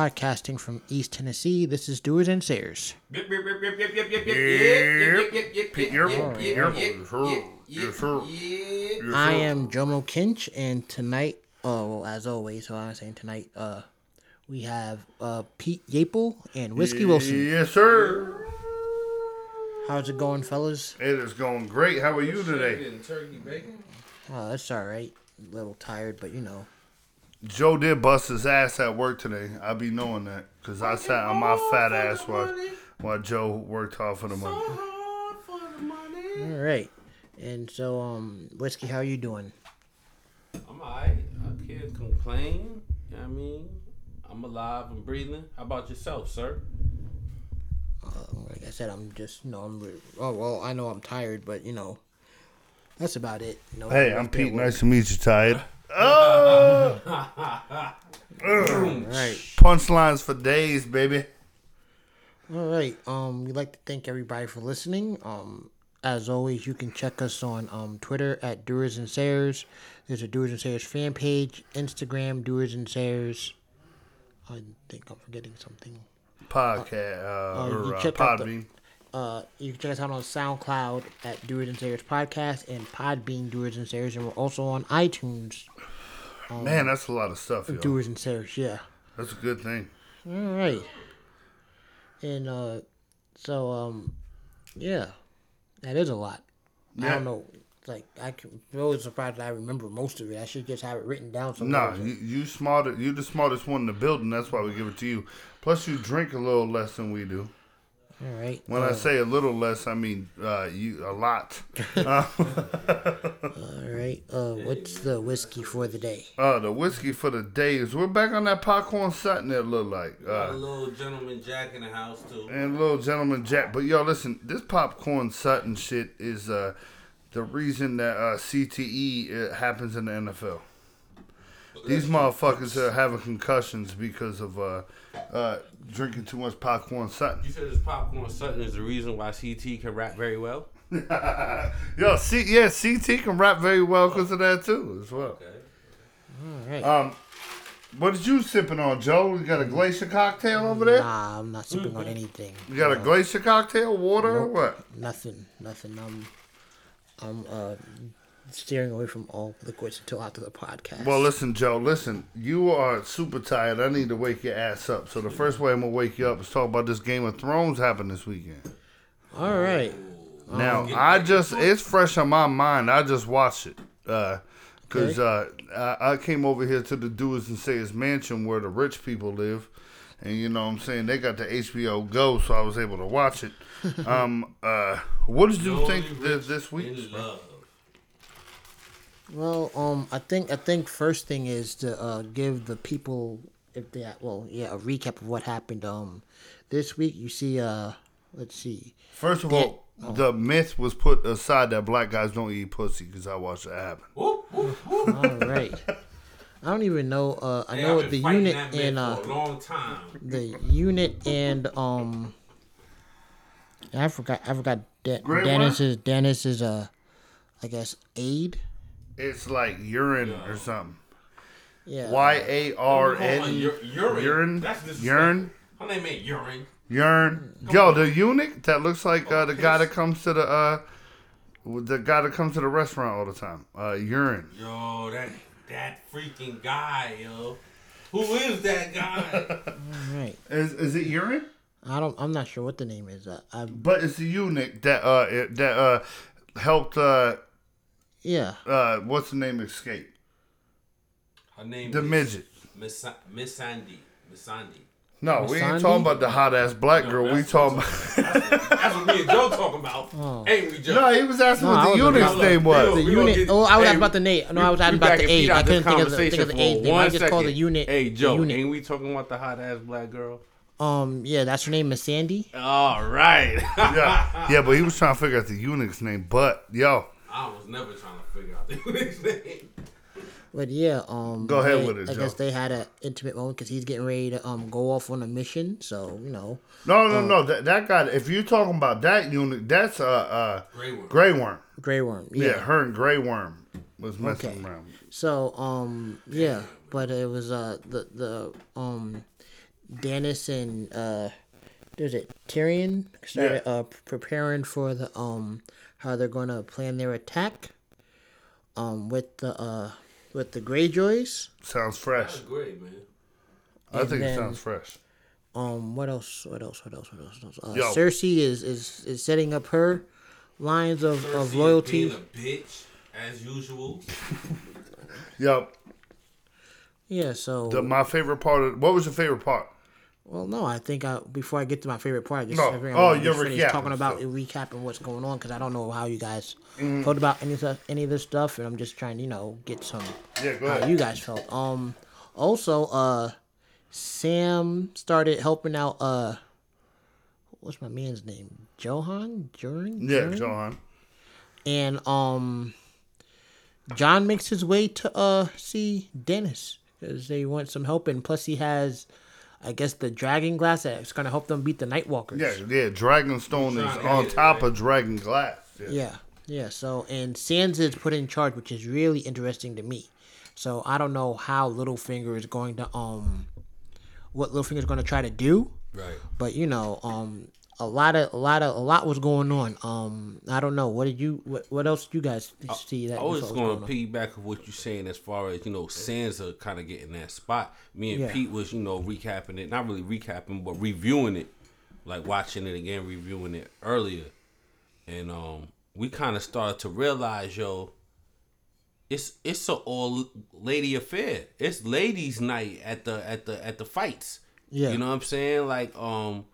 Podcasting from East Tennessee, this is Doers and Sayers. I am Jomo Kinch, and tonight, uh, well, as always, so I'm saying tonight, uh, we have uh, Pete Yapel and Whiskey Wilson. Yes, sir. How's it going, fellas? It is going great. How are you today? Chicken, Turkey bacon. Oh, that's all right. A little tired, but you know. Joe did bust his ass at work today. I be knowing that because I sat on my fat ass while, while Joe worked hard for the money. Hard for the money. All right. And so, um, Whiskey, how you doing? I'm alright. I can't complain. You know what I mean? I'm alive and breathing. How about yourself, sir? Uh, like I said, I'm just, you know, I'm. re- Oh well, I know I'm tired, but you know, that's about it. You know, Hey, I'm Pete. Nice to meet you, Tired. Oh! All right. Punchlines for days, baby. All right. Um, we'd like to thank everybody for listening. Um, as always, you can check us on um Twitter at Doers and Sayers. There's a Doers and Sayers fan page. Instagram Doers and Sayers. I think I'm forgetting something. Podcast, uh, you or uh, check the- Podbean. Uh, you can check us out on SoundCloud at Doers and Sayers podcast and Podbean Doers and Sayers, and we're also on iTunes Man, that's a lot of stuff, yo. Doers and Sayers. Yeah. That's a good thing. All right. And uh, so um, yeah, that is a lot. I don't know. Like I can, I'm always surprised that I remember most of it. I should just have it written down No, somewhere. you, you smarter. You the smartest one in the building. That's why we give it to you. Plus, you drink a little less than we do. All right. When I say a little less, I mean uh, you a lot. Uh, All right. Uh, what's the whiskey for the day? uh, the whiskey for the day is we're back on that popcorn Sutton. It look like Got a uh, little gentleman Jack in the house too. and a little gentleman Jack. But yo, listen, this popcorn Sutton shit is uh, the reason that uh, CTE uh, happens in the NFL. These motherfuckers are having concussions because of uh, uh, drinking too much popcorn Sutton. You said this popcorn Sutton is the reason why CT can rap very well. Yo, C- yeah, CT can rap very well because of that too, as well. Okay. All right. Um, what did you sipping on, Joe? You got a glacier cocktail over there? Nah, I'm not sipping on anything. You got a glacier cocktail, water, or what? Nothing. Nothing. I'm. I'm uh steering away from all liquids until after the podcast. Well, listen, Joe. Listen, you are super tired. I need to wake your ass up. So the first way I'm gonna wake you up is talk about this Game of Thrones happened this weekend. all right. Now I just it's fresh on my mind. I just watched it because uh, I, I came over here to the Doers and Sayers mansion where the rich people live, and you know what I'm saying they got the HBO Go, so I was able to watch it. um, uh, what did you think this, this week? In love. Well, um, I think I think first thing is to uh, give the people if they well yeah a recap of what happened um this week. You see uh let's see First of all, the myth was put aside that black guys don't eat pussy because I watched it happen. Whoop, whoop, whoop. all right. I don't even know. Uh, I Hey, know the unit and uh long time. the unit and um I forgot I forgot De- Grey Dennis is Dennis is uh I guess aid It's like urine or something. yeah Y A R Hold on, N ur- urine. urine That's disrespectful. urine Her name ain't urine. urine. Yo, the eunuch that looks like uh, the guy that comes to the uh, the guy that comes to the restaurant all the time. Uh, urine. Yo, that that freaking guy, yo. Who is that guy? all right Is is it urine? I don't I'm not sure what the name is uh, I But it's the eunuch that uh it- that uh helped uh yeah uh what's the name escape Her name the is midget. Miss Missandei. Miss Sandy. No, we ain't Sandy? talking about the hot ass black girl. we talking about. That's what me and Joe talking about. Ain't we, Joe? no, he was asking No, I what the was eunuch's looking- name was. the we gonna unit get- oh I was hey, asking about the name no I was asking about the and beat aid I couldn't think of the, think of the conversation aid name I just called the unit Hey, the Joe, unit. ain't we talking about the hot ass black girl? um yeah that's her name is Sandy All right. yeah, yeah, but he was trying to figure out the eunuch's name. But yo, I was never trying to figure out the next name. But yeah, um, Go ahead they- with it, I Joe. guess they had an intimate moment because he's getting ready to um go off on a mission. So you know, no, no, no. That, that guy. If you're talking about that unit, that's uh uh Grey Worm. Grey Worm. Grey Worm. Yeah, Yeah. her and Grey Worm was messing Okay. around. So um yeah, but it was uh the the um Dennis and uh, there's it Tyrion started Yeah. uh preparing for the um how they're gonna plan their attack, um with the uh with the Greyjoys. Sounds fresh. Great, man. I And think then- it sounds fresh. Um, what else? What else? What else? What else? What else? Uh, Yo. Cersei is, is is setting up her lines of, of Cersei loyalty. Being a bitch as usual. Yep. Yeah. So The, my favorite part of what was your favorite part? Well, no, I think I, before I get to my favorite part, I just No. I think I Oh, you're recapping talking about stuff. recapping what's going on because I don't know how you guys Mm-hmm. felt about any of any of this stuff, and I'm just trying to you know get some Yeah, how ahead. you guys felt. Um, also, uh, Sam started helping out. Uh, what's my man's name? Johan, Joran, Yeah? Johan. and um, Jon makes his way to uh see Dennis because they want some help, and plus he has. I guess the dragon glass that's gonna help them beat the Nightwalkers. Yeah, yeah. Dragonstone is Trying on get top right? of Dragon Glass. Yeah. Yeah, yeah. So and Sansa is put in charge, which is really interesting to me. So I don't know how Littlefinger is going to um, what Littlefinger is going to try to do, Right. but you know um, a lot of a lot of a lot was going on. Um, I don't know. What did you? What, what else did you guys see that? I was thought going to piggyback of what you're saying as far as you know, Sansa kind of getting that spot. Me and Yeah. Pete was you know recapping it, not really recapping, but reviewing it, like watching it again, reviewing it earlier, and um, we kind of started to realize, yo, it's it's a all lady affair. It's ladies' night at the at the at the fights. Yeah. you know what I'm saying? Like um,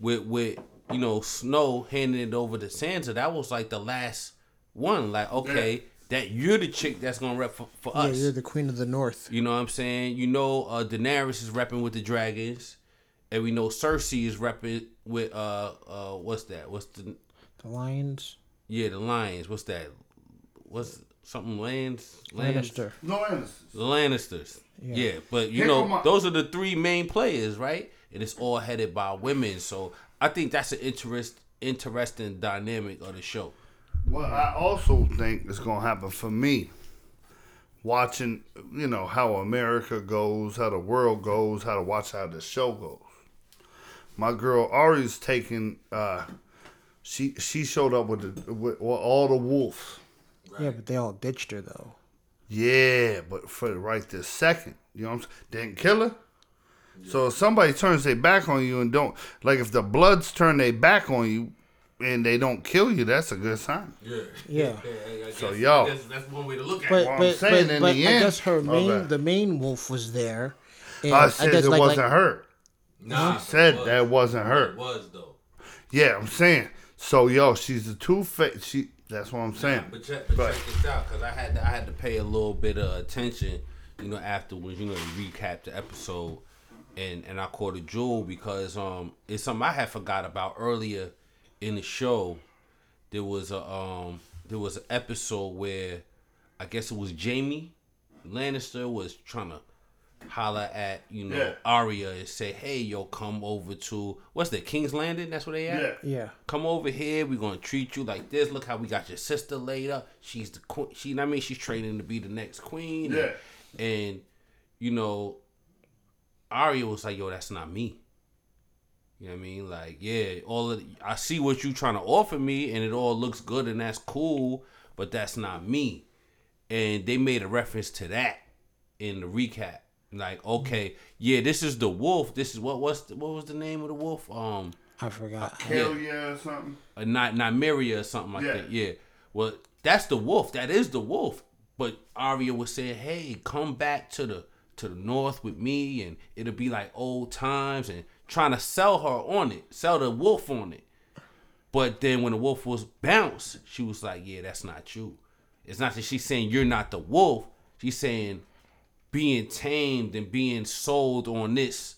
with with you know Snow handing it over to Sansa, that was like the last one. Like okay, that you're the chick that's gonna rep for, for Yeah, us. you're the queen of the north. You know what I'm saying? You know, uh, Daenerys is repping with the dragons, and we know Cersei is repping with uh uh what's that? What's the The lions. yeah the lions? What's that? What's something lands? lands? Lannister. No answers. The Lannisters. Yeah, but you Here know my- those are the three main players, right? And it's all headed by women. So I think that's an interest interesting dynamic of the show. What I also think is going to happen for me, watching, you know, how America goes, how the world goes, how to watch how the show goes. My girl Ari's taking, uh, she she showed up with, the, with, with all the wolves. Yeah, but they all ditched her though. Yeah, but for right this second, you know what I'm saying? Didn't kill her. So if somebody turns their back on you and don't like if the Bloods turn their back on you and they don't kill you, that's a good sign. Yeah. Yeah. yeah So, yo. that's, one way to look at But What I'm but saying but, in but the I end- guess her main bad. the main wolf was there. And I said guess it like- wasn't like- her. Nah, Said that wasn't her. It was though. Yeah, I'm saying. So yo, she's a two face. She. That's what I'm saying. But check, but Right. check this out, because I had to, I had to pay a little bit of attention, you know, afterwards, you know, to recap the episode, and and I caught a jewel because um it's something I had forgot about earlier in the show. There was a um there was an episode where I guess it was Jamie Lannister was trying to holler at you know Yeah. Arya and say, hey yo, come over to what's that King's Landing? That's where they at. Yeah. Yeah. Come over here. We're gonna treat you like this. Look how we got your sister laid up. She's the queen. She, I mean, she's training to be the next queen. Yeah. And, and, you know, Arya was like, "Yo, that's not me." You know what I mean? Like, yeah, all of I see what you trying to offer me, and it all looks good, and that's cool, but that's not me. And they made a reference to that in the recap. Like, okay, yeah, this is the wolf. This is what what's the, what was the name of the wolf? Um, I forgot. Hell yeah, or something. uh, not Nymeria or something like Yeah. that. Yeah. Well, that's the wolf. That is the wolf. But Arya was saying, "Hey, come back to the to the north with me, and it'll be like old times." And trying to sell her on it, sell the wolf on it. But then when the wolf was bounced, she was like, "Yeah, that's not you." It's not that she's saying you're not the wolf. She's saying being tamed and being sold on this.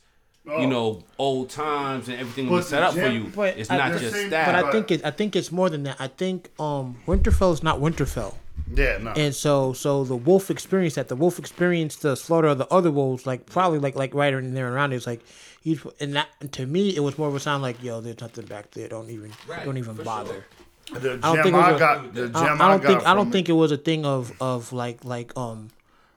Oh. You know, old times and everything was set up for you. but it's I- not just that. But I think it. I think it's more than that. I think um Winterfell is not Winterfell, Yeah, no. and so so the wolf experienced that. The wolf experienced the slaughter of the other wolves, like probably like like right in there and around. It's like he's and that to me it was more of a sound like yo, there's nothing back there. Don't even Right, don't even bother. sure. the I don't gem think it was I a- got. The gem I, I, I don't got think I don't it- think it was a thing of of like like um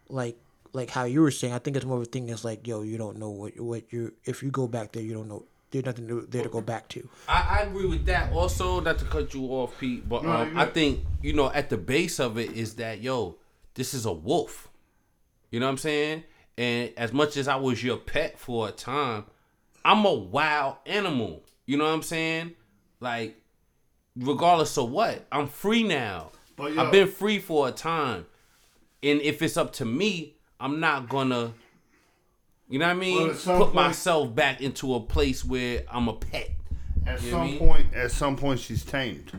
like like how you were saying. I think it's more of a thing. It's like, yo, you don't know what what you if you go back there, you don't know. There's nothing to, there to go back to. I, I agree with that. Also, not to cut you off, Pete, but No, um, I think you know at the base of it is that yo, this is a wolf. You know what I'm saying? And as much as I was your pet for a time, I'm a wild animal. You know what I'm saying? Like, regardless of what, I'm free now. But, yo- I've been free for a time, and if it's up to me, I'm not gonna. You know what I mean? Well, Put point- myself back into a place where I'm a pet. At You what I some mean? point, at some point, she's tamed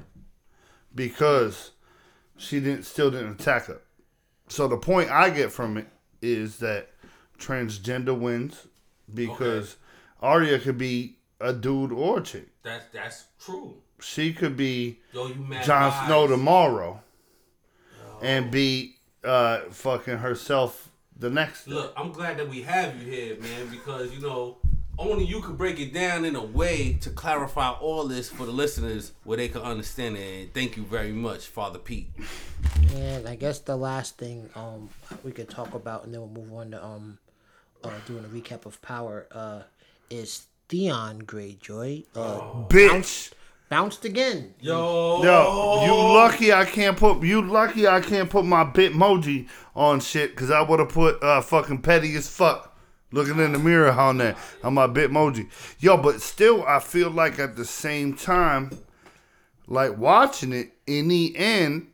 because she didn't still didn't attack her. So the point I get from it is that transgender wins because Arya could be a dude or a chick. That's that's true. She could be Yo. Jon. Snow tomorrow and be uh, fucking herself the next. day. Look, I'm glad that we have you here, man, because you know only you could break it down in a way to clarify all this for the listeners where they can understand it. And thank you very much, Father Pete. And I guess the last thing um we could talk about, and then we'll move on to um uh, doing a recap of Power, uh, is Theon Greyjoy uh, Bitch. Bounced again. Yo, Yo, you lucky I can't put you lucky I can't put my bitmoji on shit because I would have put uh fucking petty as fuck looking in the mirror on that on my bitmoji. Yo, but still I feel like at the same time, like watching it in the end,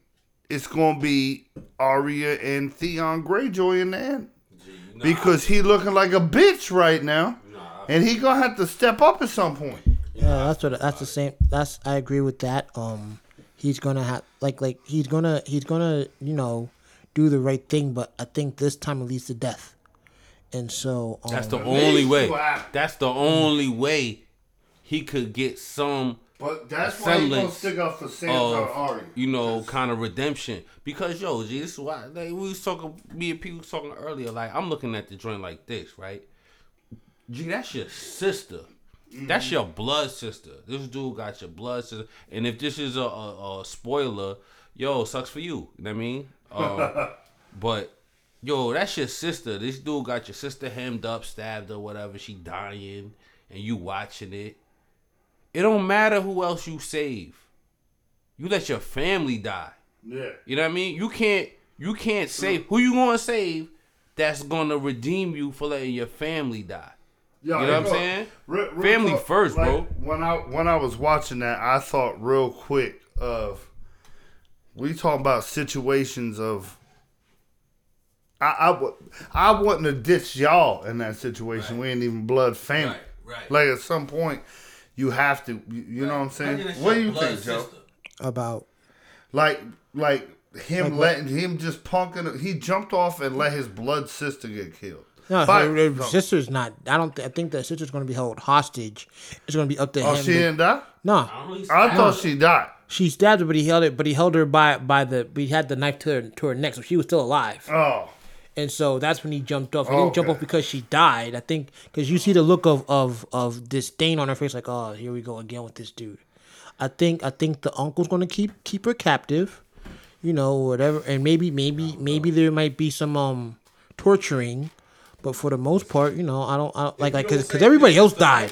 it's gonna be Arya and Theon Greyjoy in the end because he looking like a bitch right now, and he gonna have to step up at some point. Yeah, that's what that's the same. That's I agree with that. Um, he's gonna have like like he's gonna he's gonna you know do the right thing, but I think this time it leads to death. And so um, that's the only way. That's the only way he could get some But that's why he gonna stick up for Sansa of you know kind of redemption because yo, G, this is why like, we was talking. Me and people was talking earlier. Like I'm looking at the joint like this, right? Gee, that's your sister. That's your blood sister. This dude got your blood sister. And if this is a, a, a spoiler, yo, sucks for you. You know what I mean? Um, but yo, that's your sister. This dude got your sister hemmed up, stabbed or whatever. She dying, and you watching it. It don't matter who else you save. You let your family die. Yeah. You know what I mean? You can't you can't save who you gonna save that's gonna redeem you for letting your family die. Yo, You know what I'm saying? re- real Family talk, first, like, bro. When I when I was watching that, I thought real quick of we talking about situations of I I would I wouldn't have ditched y'all in that situation. We ain't even blood family. Right, right. Like at some point, you have to. You, you know what I'm saying? What do you think, Joe? about Like like him letting him just punking. He jumped off and let his blood sister get killed. No, By- her, her sister's not. I don't. Th- I think the sister's gonna be held hostage. It's gonna be up to Oh, him. she to- didn't die. no, I thought she died. she stabbed her, but he held it. But he held her by by the. But he had the knife to her to her neck, so she was still alive. Oh. And so that's when he jumped off. He didn't jump off because she died. I think because you see the look of, of of disdain on her face, like, oh, here we go again with this dude. I think I think the uncle's gonna keep keep her captive, you know, whatever. And maybe maybe maybe there might be some um torturing, but for the most part, you know, I don't, I don't like like because don't everybody else to died.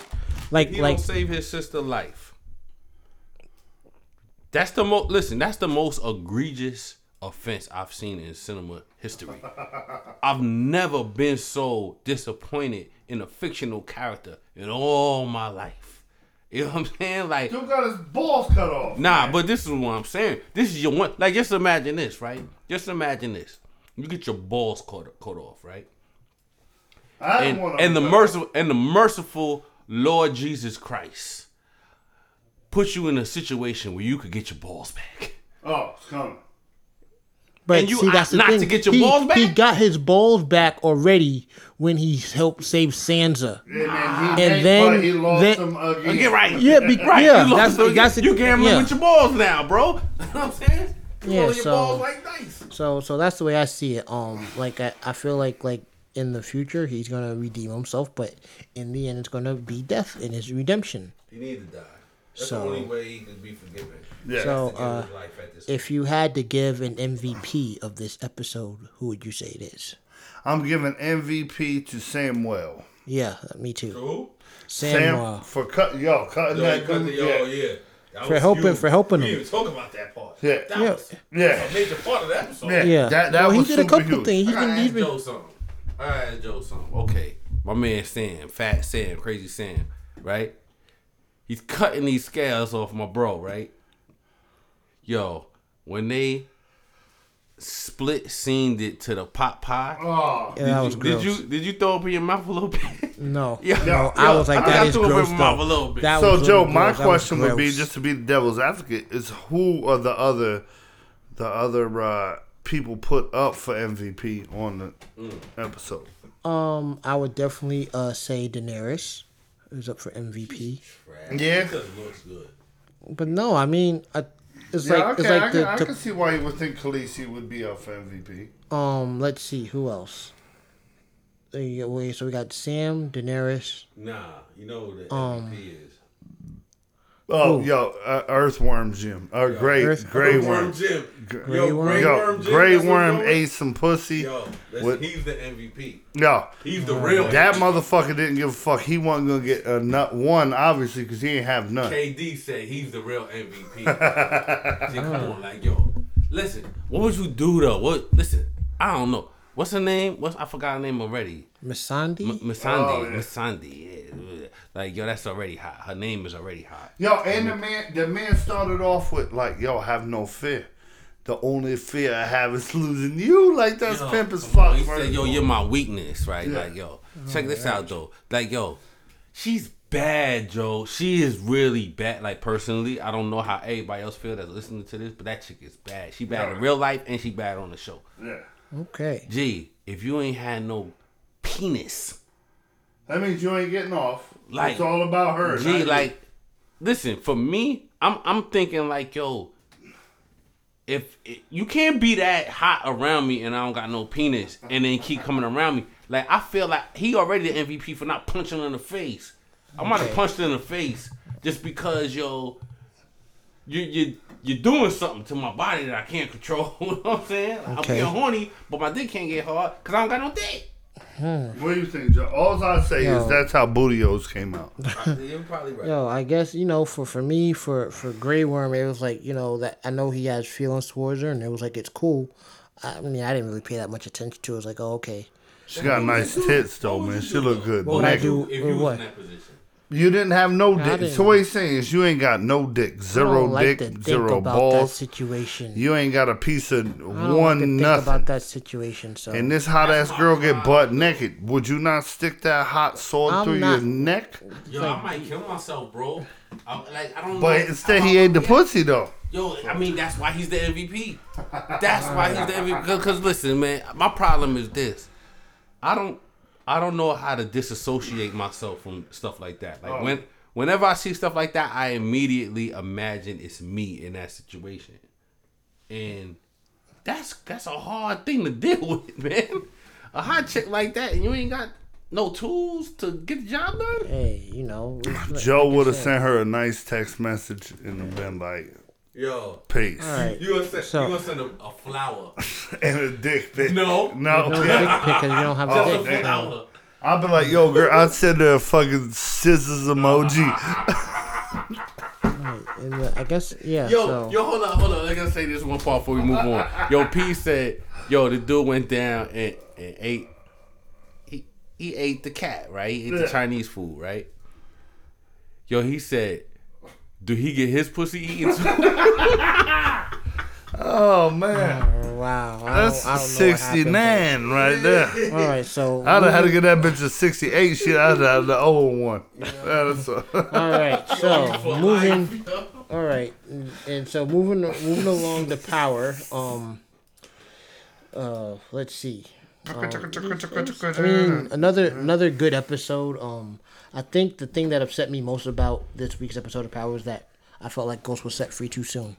Like He like don't save his sister life. That's the most listen, that's the most egregious offense I've seen in cinema history. I've never been so disappointed in a fictional character in all my life. You know what I'm saying? Like Dude got his balls cut off. Nah, but this is what I'm saying. This is your one. Like, just imagine this, right? Just imagine this. You get your balls cut, cut off, right? I didn't And and the merciful and the merciful Lord Jesus Christ put you in a situation where you could get your balls back. Oh, it's coming. But And you see, that's the not thing. to get your he, balls back? He got his balls back already when he helped save Sansa. And then he, And and then- but he lost then- them again. Get right. Yeah, be, Right. yeah, you that's lost, that's the, you gambling yeah. with your balls now, bro. you know what I'm saying? You Yeah, rolling your so- balls like dice. So so that's the way I see it. Um, like I, I feel like like in the future he's gonna redeem himself, but in the end it's gonna be death in his redemption. He needed to die. That's So- the only way he could be forgiven. Yeah. So uh, life at this if you had to give an MVP of this episode, who would you say it is? I'm giving MVP to Samwell. Yeah, me too. Who? Sam, Sam uh, for cut yo cutting Yo, that cut the, yo, yeah. yeah. For helping- huge. for helping we him. didn't even talk about that part. Yeah. That Yeah. was Yeah. a major part of the episode. Yeah. yeah, That- that well, he was did a couple huge. things. I He's gotta been, he's ask been, Joe something. I gotta ask Joe something. Okay, my man Sam, Fat Sam, Crazy Sam, right? He's cutting these scales off my bro, right? Yo, when they split seamed it to the pot pie, Oh. yeah, that did, was you, gross. did you did you throw up in your mouth a little bit? No, Yeah. no, Yeah. I was like, I think that I is threw up in gross. my mouth a little bit. That So Joe, really my gross. Question would be just to be the devil's advocate is who are the other the other uh, people put up for MVP on the Mm. episode? Um, I would definitely uh say Daenerys is up for MVP. Yeah. because looks good. But no, I mean, I, it's Yeah, like okay, it's like I, can, the, I the- can see why you would think Khaleesi would be up for MVP. um. Let's see who else. Yeah, wait, so we got Sam, Daenerys. Nah, you know who the Um, MVP is. Oh, Who? yo, uh, Earthworm Jim, or Gray Earth- Grey Worm Worm, Jim. Grey Yo, Worm? Grey yo, Worm Jim. Grey Worm I'm ate some pussy. Yo, listen, What- he's the MVP. Yo, He's the real that MVP. motherfucker didn't give a fuck. He wasn't gonna get a nut one, obviously, because he ain't have none. KD said he's the real MVP. See, come on, like yo, listen. What would you do though? What? Listen, I don't know. What's her name? What's I forgot her name already. Missandei. M- Missandei. Oh, yeah. Missandei. Yeah. Like yo, that's already hot. Her name is already hot. Yo, and the man, the man started off with like, "Yo, have no fear. The only fear I have is losing you." Like that's Yo, pimp as fuck. on. He first said, "Yo, you're my weakness, right?" Yeah. Like, yo, check oh, this out though. Like, yo, she's bad, Joe. She is really bad. Like personally, I don't know how everybody else feel that's listening to this, but that chick is bad. She bad in real life and she bad on the show. Yeah. Okay. Gee, if you ain't had no penis, That means you ain't getting off. Like, it's all about her. gee, not you. like, listen, for me, I'm I'm thinking like, yo. If you can't be that hot around me and I don't got no penis and then keep coming around me, like I feel like he already the MVP for not punching her in the face. I might have punched her in the face just because yo, you you you're doing something to my body that I can't control. you know what I'm saying? I'm Okay. getting horny, but my dick can't get hard because I don't got no dick. Hmm. what do you think, Joe? All I say Yo. is that's how Bootios came out. You're probably right. Yo, I guess you know for for me for for Grey Worm, it was like you know that I know he has feelings towards her, and it was like it's cool. I mean, I didn't really pay that much attention to. it. I was like, oh, okay. She got nice tits though, man. She look good. What would I naked. do? if you was what? in that position? You didn't have no I dick. didn't. So what he's saying is you ain't got no dick, I zero don't like dick, to think zero about that balls. situation. You ain't got a piece of I don't like one to think nothing. about that situation. So And this hot ass girl get butt naked. Would you not stick that hot sword I'm through not- your neck? Yo, I might kill myself, bro. I, like I don't. But know instead how he I ate the would pussy though. Yo, I mean that's why he's the MVP. That's why he's the MVP. Because listen, man, my problem is this: I don't, I don't know how to disassociate myself from stuff like that. Like Oh. when, whenever I see stuff like that, I immediately imagine it's me in that situation, and that's that's a hard thing to deal with, man. A hot chick like that, and you ain't got no tools to get the job done. hey, you know, Joe like would have sent her a nice text message and been like, Yo, "Peace," All right. you gonna send, So- you gonna send a, a flower? and a dick pic. No. no. No dick pic because you don't have Just a a dick. flower. I'd be like, "Yo, girl," I'd send her a fucking scissors emoji. Right, and, uh, I guess yeah. Yo, so, yo, hold on, hold on. Let me say this one part before we move on. Yo, P said, yo, the dude went down and, and ate. He he ate the cat, right? He ate the Chinese food, right? Yo, he said, do he get his pussy eaten too? Oh man, Oh, wow, I that's don't, I don't know what sixty right there. All right, so I'd have had to get that bitch a 68 shit out of the old one. That's a, All right, so moving. All right, and- and so moving moving along the power. Um. Uh, let's see. Um, I mean, another another good episode. Um, I think the thing that upset me most about this week's episode of Power is that I felt like Ghost was set free too soon.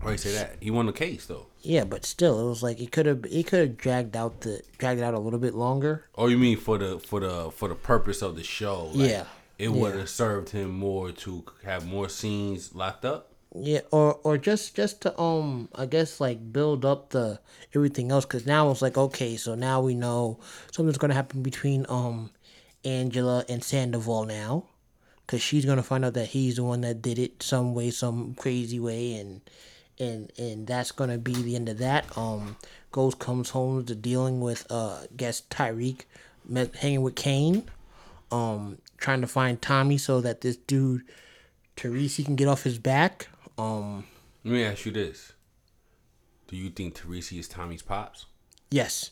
Why you say that? He won the case though. Yeah, but still, it was like it could have it could have dragged out the dragged it out a little bit longer. Oh, you mean for the for the for the purpose of the show? like, Yeah. It would have served him more to have more scenes locked up. Yeah, or or just just to um, I guess like build up the everything else because now it's like okay, so now we know something's gonna happen between um, Angela and Sandoval now, because she's gonna find out that he's the one that did it some way, some crazy way, and and and that's gonna be the end of that. Um, Ghost comes home to dealing with uh, I guess Tariq, met, hanging with Kane, um, trying to find Tommy so that this dude. Teresi can get off his back. Um, Let me ask you this: Do you think Teresi is Tommy's pops? yes,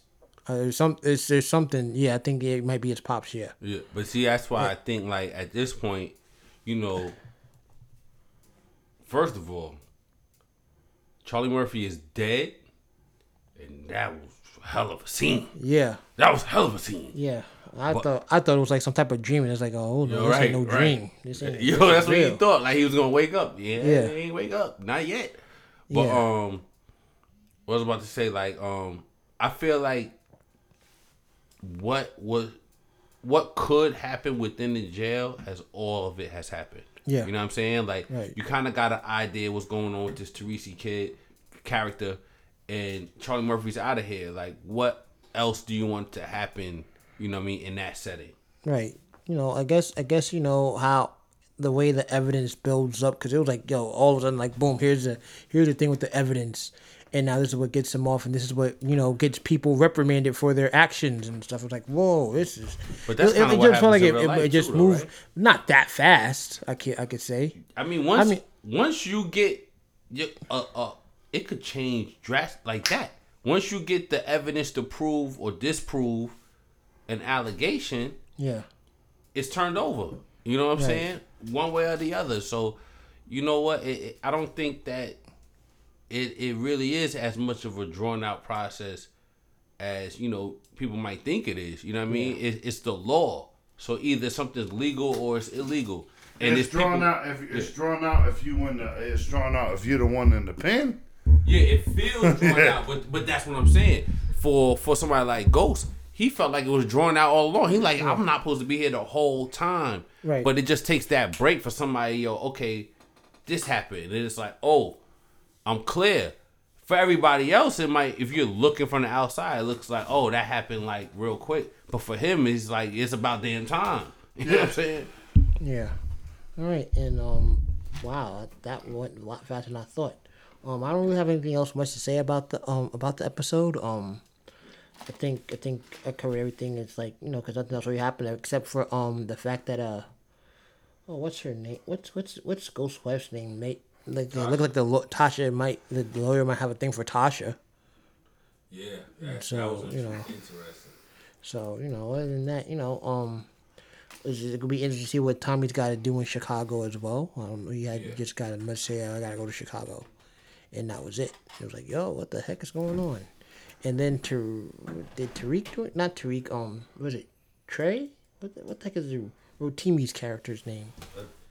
uh, there's some. There's, there's something. Yeah, I think it might be his pops. Yeah, Yeah, but see, that's why I think like at this point, you know, first of all, Charlie Murphy is dead, and that was a hell of a scene. yeah, That was a hell of a scene. yeah. I thought I thought it was like some type of dream, and it's like, oh no, this right, ain't no right. dream. This ain't. Yo, that's what he thought. Like he was gonna wake up. Yeah, Yeah. he ain't wake up, not yet. But Yeah. um, what I was about to say, like um, I feel like what was what could happen within the jail as all of it has happened. Yeah. you know what I'm saying? Like Right. you kind of got an idea what's going on with this Teresi kid character, and Charlie Murphy's out of here. Like, what else do you want to happen? You know what I mean in that setting? Right. You know, I guess I guess you know how the way the evidence builds up because it was like, yo, all of a sudden, like, boom, here's the here's the thing with the evidence, and now this is what gets them off, and this is what you know gets people reprimanded for their actions and stuff. It's like, whoa, this is. But that's it, kinda it what just felt like it, it, it just too, moved right? not that fast. I can I could say. I mean, once mean- once you get uh, uh, it could change drastic like that. Once you get the evidence to prove or disprove an allegation, Yeah. it's turned over. You know what I'm saying? One way or the other. So, you know what? It, it- I don't think that it it really is as much of a drawn out process as you know people might think it is. You know what I mean? It, it's the law. So either something's legal or it's illegal. And it's it's drawn people- out. If it's drawn out, if you win the, it's drawn out. If you're the one in the pen, Yeah, it feels drawn out, but but that's what I'm saying. For for somebody like Ghost, he felt like it was drawn out all along. He like I'm not supposed to be here the whole time. Right. But it just takes that break for somebody. Yo, okay, this happened, and it's like, oh, I'm clear. For everybody else, it might if you're looking from the outside, it looks like, oh, that happened like real quick. But for him, it's like it's about damn time. You know what I'm saying? Yeah. All right, and um, wow, that went a lot faster than I thought. Um, I don't really have anything else much to say about the um about the episode. Um, I think I think I covered everything. It's like you know because nothing else really happened except for um the fact that uh, oh what's her name? What's what's what's Ghost wife's name? Mate, like they look like the lo- Tasha might the lawyer might have a thing for Tasha. Yeah, that, So, you know. interesting. So you know, other than that, you know, um, it's gonna be interesting to see what Tommy's got to do in Chicago as well. Um, he had just got a message say, "I gotta go to Chicago," and that was it. It was like, "Yo, what the heck is going on?" And then to did Tariq do it? Not Tariq. Um, was it Trey? What the, what the heck is the Rotimi's character's name?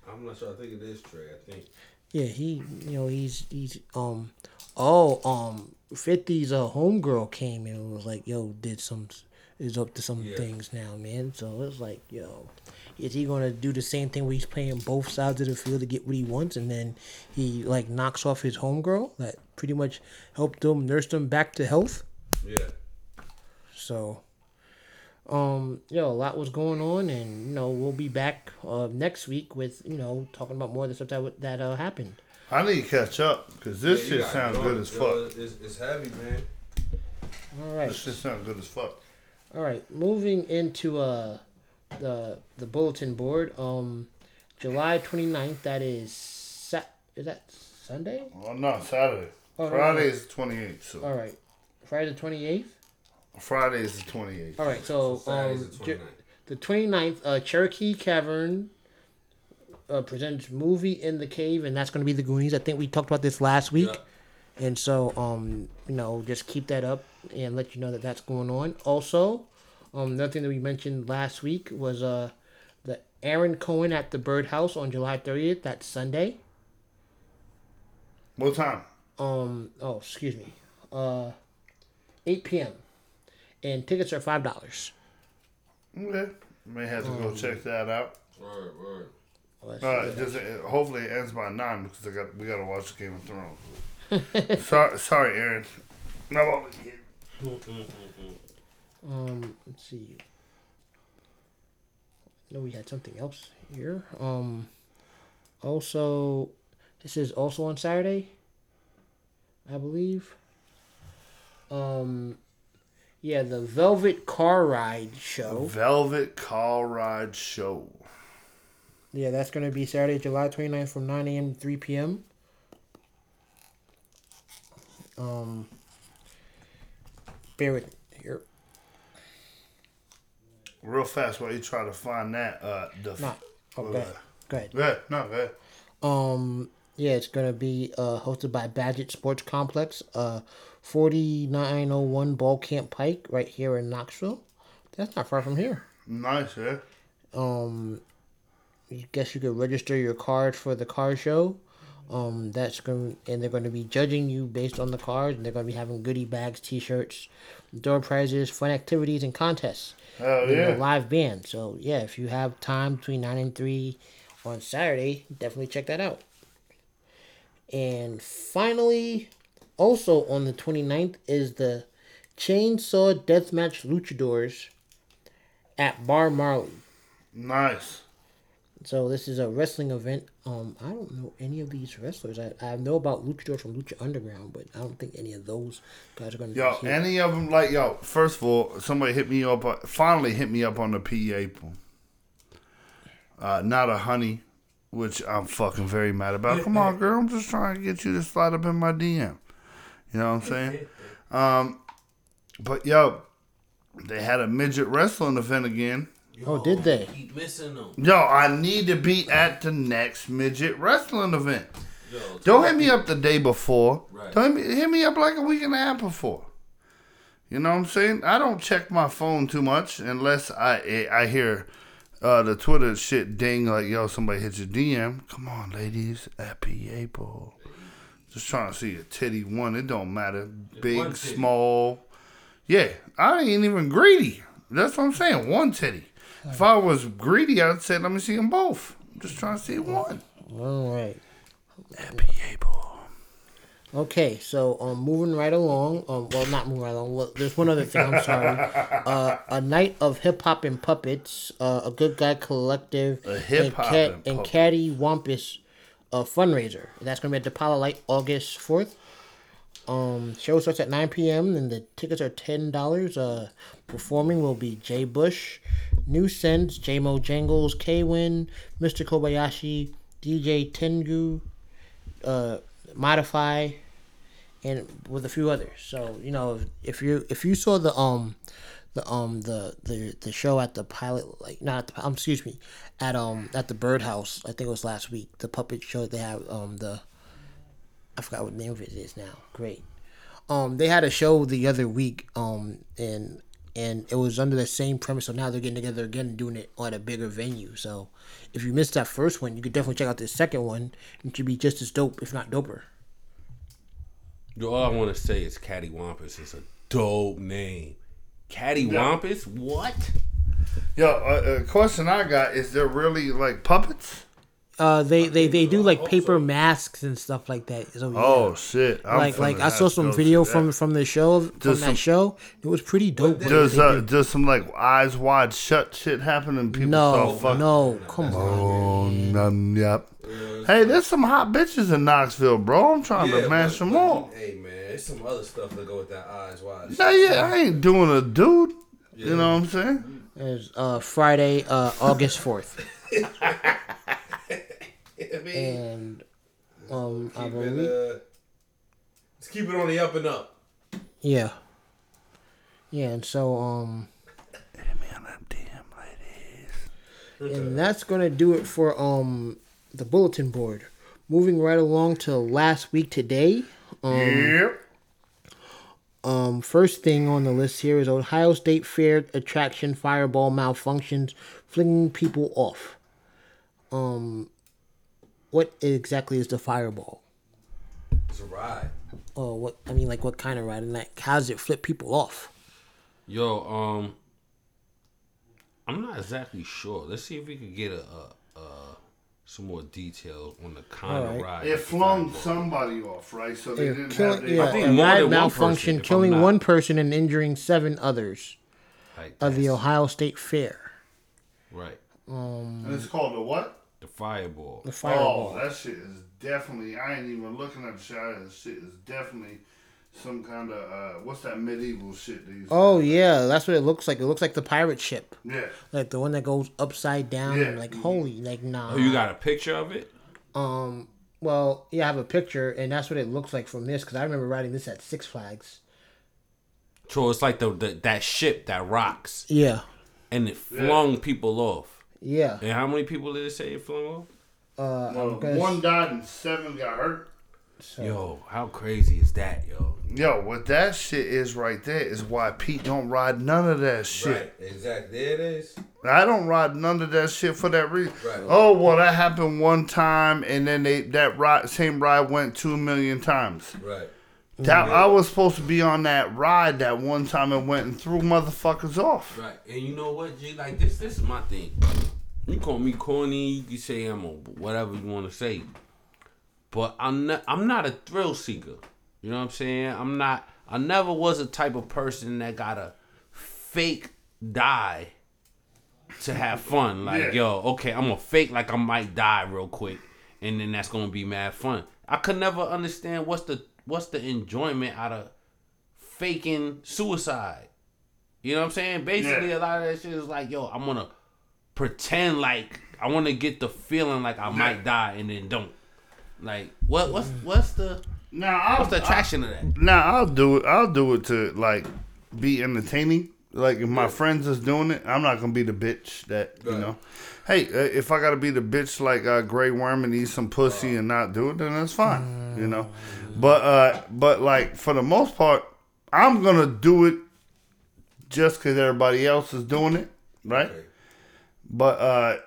I'm not sure. I think it is Trey. I think. Yeah, he, you know, he's he's um, oh um, 50's uh homegirl came and was like, yo, did some is up to some Yeah. things now, man. So it's like, yo, is he gonna do the same thing where he's playing both sides of the field to get what he wants, and then he like knocks off his homegirl that pretty much helped him nurse him back to health. Yeah. So, um, yo, a lot was going on, and you know we'll be back uh next week with you know talking about more of the stuff that that uh, happened. I need to catch up because this shit sounds good as fuck. It's, it's heavy, man. All right. This shit sounds good as fuck. All right, moving into uh the the bulletin board. Um, July 29th, That is sa- is that Sunday? Oh no, Saturday. Oh, no, Friday no. is the 28th. So All right, Friday the 28th. Friday is the 28th. All right, so um, Ju- the 29th, uh, Cherokee Cavern uh, presents movie in the cave, and that's going to be the Goonies. I think we talked about this last week, and so um, you know, just keep that up and let you know that that's going on. Also, um, another thing that we mentioned last week was uh, the Aaron Cohen at the Birdhouse on July 30th. That's Sunday. What time? Um, oh, excuse me, uh, 8 p.m. And tickets are five dollars. Okay. May have to Um, go check that out. Word, word. Let's Uh, just, uh, hopefully it ends by nine because I got we gotta watch Game of Thrones. sorry, sorry, Aaron. No, well, Um, let's see. No, we had something else here. Um, also, this is also on Saturday, I believe. Um, yeah, the Velvet Car Ride show. Velvet Car Ride Show. Yeah, that's going to be Saturday, July 29th from 9 a.m. to 3 p.m. Um, bear with me here. Real fast while you try to find that. Uh, the No. Oh, go ahead. Go ahead. Go ahead. No, go ahead. Um, yeah, it's gonna be uh, hosted by Badgett Sports Complex, uh, forty nine oh one Ball Camp Pike, right here in Knoxville. That's not far from here. Nice, yeah. Um, you guess you could register your card for the car show. Um, that's going and they're going to be judging you based on the cars, and they're going to be having goodie bags, T-shirts, door prizes, fun activities, and contests. And a yeah. live band. So yeah, if you have time between nine and three on Saturday, definitely check that out. And finally, also on the 29th is the Chainsaw Deathmatch Luchadors at Bar Marley. Nice. So this is a wrestling event. Um, I don't know any of these wrestlers. I, I know about Luchador from Lucha Underground, but I don't think any of those guys are going to Yo, any of them like yo? First of all, somebody hit me up. uh, Finally, hit me up on the P April. Uh, not a honey, which I'm fucking very mad about. Come on, girl, I'm just trying to get you to slide up in my DM. You know what I'm saying? Um, but yo, they had a midget wrestling event again. Oh, did they? Keep missing them. Yo, I need to be at the next midget wrestling event. Yo, Don't hit me up the day before. Right. Don't hit me, hit me up like a week and a half before. You know what I'm saying? I don't check my phone too much unless I I hear uh, the Twitter shit ding like yo somebody hit your DM. Come on, ladies, happy April. Just trying to see a titty one. It don't matter, big, small. Yeah, I ain't even greedy. That's what I'm saying. One titty. If I was greedy, I'd say let me see them both. I'm just trying to see one. All right. Happy April. Okay, so um, moving right along. Um, well, not moving right along. Well, there's one other thing. I'm sorry. Uh, a night of hip hop and puppets. Uh, a good guy collective. A hip and hop Cat- and and. Cattywampus, uh, fundraiser. That's gonna be at the Pilot Light August fourth. Um, show starts at 9 p.m. and the tickets are ten dollars. Uh, performing will be Jay Bush, New Sense, J Mo Jangles, K Win, Mr. Kobayashi, DJ Tengu, uh, Modify, and with a few others. So you know, if, you if you saw the um the um the the the show at the Pilot Light not the, um excuse me at um at the Birdhouse I think it was last week the puppet show they have um the I forgot what name of it is now great um they had a show the other week um and and it was under the same premise so now they're getting together again and doing it at a bigger venue so if you missed that first one you could definitely check out this second one it should be just as dope if not doper Yo, all I want to say is Cattywampus is a dope name. Cattywampus? What? Yo, a, a question I got is there really like puppets? Uh, they they, they do like paper masks and stuff like that. So, yeah. Oh shit! I'm like like I saw some video from from the show from Does that some- show. It was pretty dope. what Does uh, did. does some like eyes wide shut shit happen and people no start fucking? no come on. Oh, num, yep. Hey, there's some hot bitches in Knoxville, bro. I'm trying to mash them all. Hey man, there's some other stuff that go with that eyes wide. Nah, yeah, I ain't doing a dude. You know what I'm saying? It's uh Friday uh August fourth I mean, and um I keep believe it, uh, let's keep it on the up and up. yeah yeah and so um Hit me on them DM, ladies. and that's gonna do it for um the bulletin board. Moving right along to last week today. Um, Yep. Um, first thing on the list here is Ohio State Fair attraction fireball malfunctions, flinging people off. Um, what exactly is the fireball? It's a ride. Or what? I mean, like what kind of ride? And like, how does it flip people off? Yo, um, I'm not exactly sure. Let's see if we could get a, a, a some more details on the kind Alright. of ride. It flung somebody off, right? So they Yeah, didn't killing, have. Their, yeah, think more ride than one malfunction, person, killing not- one person and injuring seven others Like of the Ohio State Fair. Right. Um, and it's called the what? The fireball. The fireball. Oh, that shit is definitely. I ain't even looking at the shot. That shit is definitely some kind of uh, what's that medieval shit? These. Oh yeah, that's what it looks like. It looks like the pirate ship, yeah. like the one that goes upside down. Yeah. Like holy, like nah. Oh, you got a picture of it? Um. Well, yeah, I have a picture, and that's what it looks like from this. Because I remember riding this at Six Flags. So it's like the, the that ship that rocks Yeah. and it flung people off. Yeah. And how many people did it say it flung off? Uh, Well, one died and seven got hurt. so- Yo, how crazy is that, yo? Yo, what that shit is right there is why Pete don't ride none of that shit. Right, exactly. There it is. I don't ride none of that shit for that reason. Right. Oh well, that happened one time, and then they that ride same ride went two million times. Right. That I was supposed to be on that ride that one time and went and threw motherfuckers off. Right. And you know what, G? Like this this is my thing. You call me corny, you can say I'm a whatever you want to say. But I'm not I'm not a thrill seeker. You know what I'm saying? I'm not I never was a type of person that got a fake die to have fun. Like, Yeah. yo, okay, I'm gonna fake like I might die real quick and then that's gonna be mad fun. I could never understand what's the what's the enjoyment out of faking suicide. You know what I'm saying? Basically, Yeah. a lot of that shit is like, yo, I'm gonna pretend like I want to get the feeling like I might die and then don't. Like, what? What's what's the Now I'll, what's the attraction of that? Now I'll do it. I'll do it to like be entertaining. Like if my friends is doing it, I'm not gonna be the bitch that you Right. know. Hey, uh, if I gotta be the bitch like uh, Grey Worm and eat some pussy and not do it, then that's fine. You know. But uh, but like for the most part, I'm gonna do it just because everybody else is doing it, right? Okay. But uh,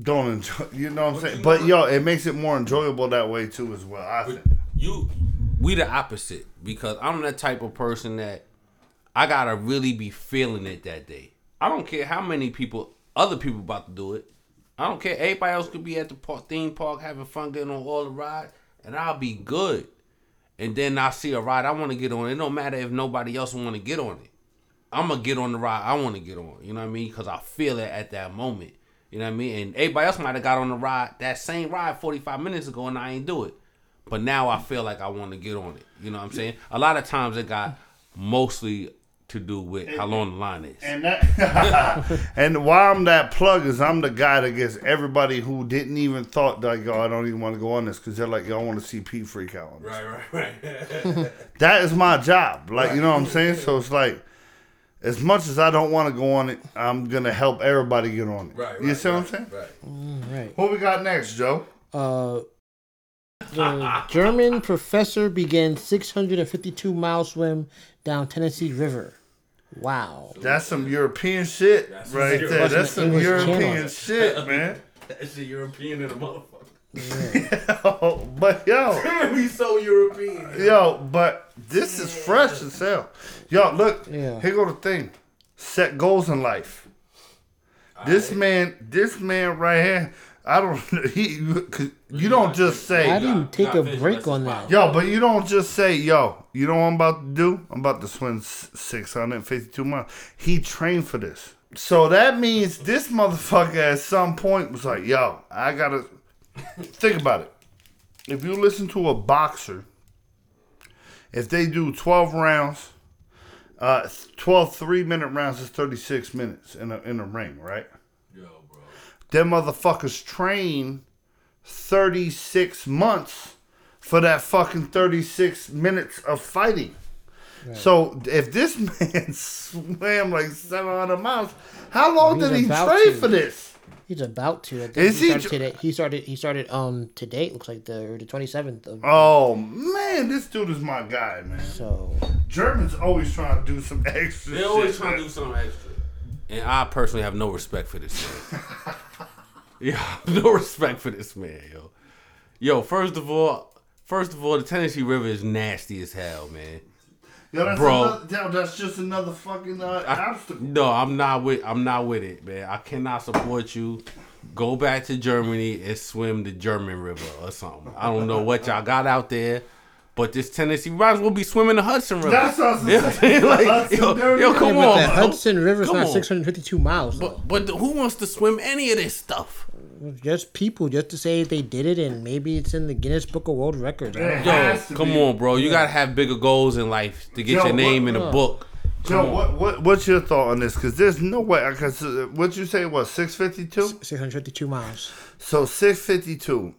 don't enjoy. You know what I'm saying? But yo, it makes it more enjoyable that way too, as well. I think. You, we the opposite because I'm the type of person that I gotta really be feeling it that day. I don't care how many people, other people about to do it. I don't care. Everybody else could be at the park, theme park having fun, getting on all the rides, and I'll be good. And then I see a ride I want to get on. It don't matter if nobody else want to get on it. I'm gonna get on the ride I want to get on. You know what I mean? Because I feel it at that moment. You know what I mean? And everybody else might have got on the ride that same ride 45 minutes ago, and I ain't do it. But now I feel like I want to get on it. You know what I'm saying? A lot of times it got mostly to do with how long the line is. And that, and why I'm that plug is I'm the guy that gets everybody who didn't even thought like, yo, I don't even want to go on this because they're like, yo, I want to see Pete freak out. On this. Right, right, right. That is my job. Like, you know what I'm saying? So it's like, as much as I don't want to go on it, I'm gonna help everybody get on it. right, right. you see right, what I'm saying? Right. Right. What we got next, Joe? Uh, the German professor began 652 mile swim down Tennessee River. Wow. That's some European shit That's right some there. That's some English European channel. shit, man. That's a European in a motherfucker. but yo. Damn, he's so European. Yo, but this is fresh as hell. Yo, look, Yeah. here go the thing. Set goals in life. This man, this man right here, I don't know. he you don't just How say do you got- take a break on that? yo, but you don't just say yo. You know what I'm about to do? I'm about to swim 652 miles. He trained for this, so that means this motherfucker at some point was like, yo, I gotta think about it. If you listen to a boxer, if they do 12 rounds, uh, 12 three minute rounds is 36 minutes in a, in a ring, right? Yo, bro. Them motherfuckers train 36 months for that fucking 36 minutes of fighting. So if this man swam like 700 miles, how long He's did he train to. for this? He's about to. I think Is he, he started tr- today. He started. He started um today. It looks like the or the twenty seventh of. Oh man, this dude is my guy, man. So Germans always trying to do some extra. They always trying to do something extra. And I personally have no respect for this man. yeah, no respect for this man, yo. Yo, first of all, first of all, the Tennessee River is nasty as hell, man. Yo, that's Bro. Another, yo, that's just another fucking uh, I- obstacle. no, I'm not with. I'm not with it, man. I cannot support you. Go back to Germany and swim the German River or something. I don't know what y'all got out there, but this Tennessee might as well be swimming the Hudson River. That's what I was Yeah, saying. like, Hudson yo, River. yo, come Yeah, on, the. Hudson River's Come not on. 652 miles. Though. But, but who wants to swim any of this stuff? Just people, just to say they did it, and maybe it's in the Guinness Book of World Records. I don't Yeah. know. Yo, come be. on, bro. You gotta have bigger goals in life to get Yo, your name what- in a book. Joe, what, what what's your thought on this? Because there's no way. Because uh, what you say was six fifty two. 652 miles. So six fifty two,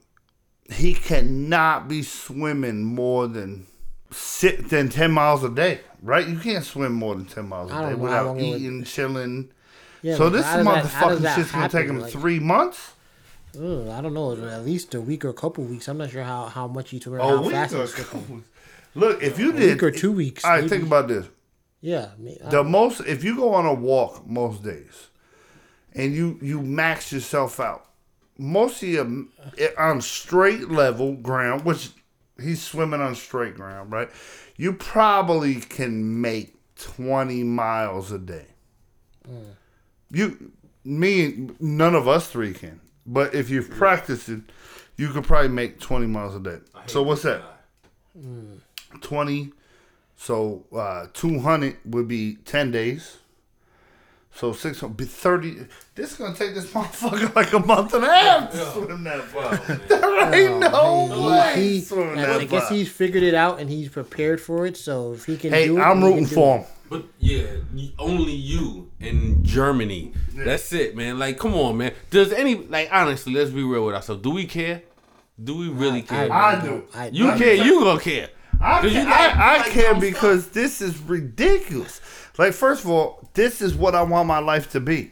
he cannot be swimming more than six, than ten miles a day, right? You can't swim more than ten miles a day without it would- eating, chilling. Yeah, so this how does that- how does motherfucking shit's gonna take him Like, three months. ugh, I don't know, at least a week or a couple weeks. I'm not sure how, how much you took Oh, how week fast or. Look, if you A did week or two weeks, All right, maybe. think about this. Yeah, The most if you go on a walk most days, and you you max yourself out, most of you on straight level ground, which he's swimming on straight ground, right? You probably can make twenty miles a day. You, me, none of us three can. But if you've practiced it, you could probably make twenty miles a day. So what's that? Twenty. So uh, two hundred would be ten days. So six hundred be thirty. This is gonna take this motherfucker like a month and a half to swim that far. there ain't no way. he, he's swimming and that I guess he's figured it out and he's prepared for it. So if he can Hey, do it, I'm he rooting can do for it. him. But yeah, only you in Germany. That's it, man. Like, come on, man. Does any like honestly? Let's be real with ourselves. Do we care? Do we really care? I do. I, you I- care? You gonna care? I, Cause you ca- like- I, I care dumb because this is ridiculous. Like, first of all, this is what I want my life to be.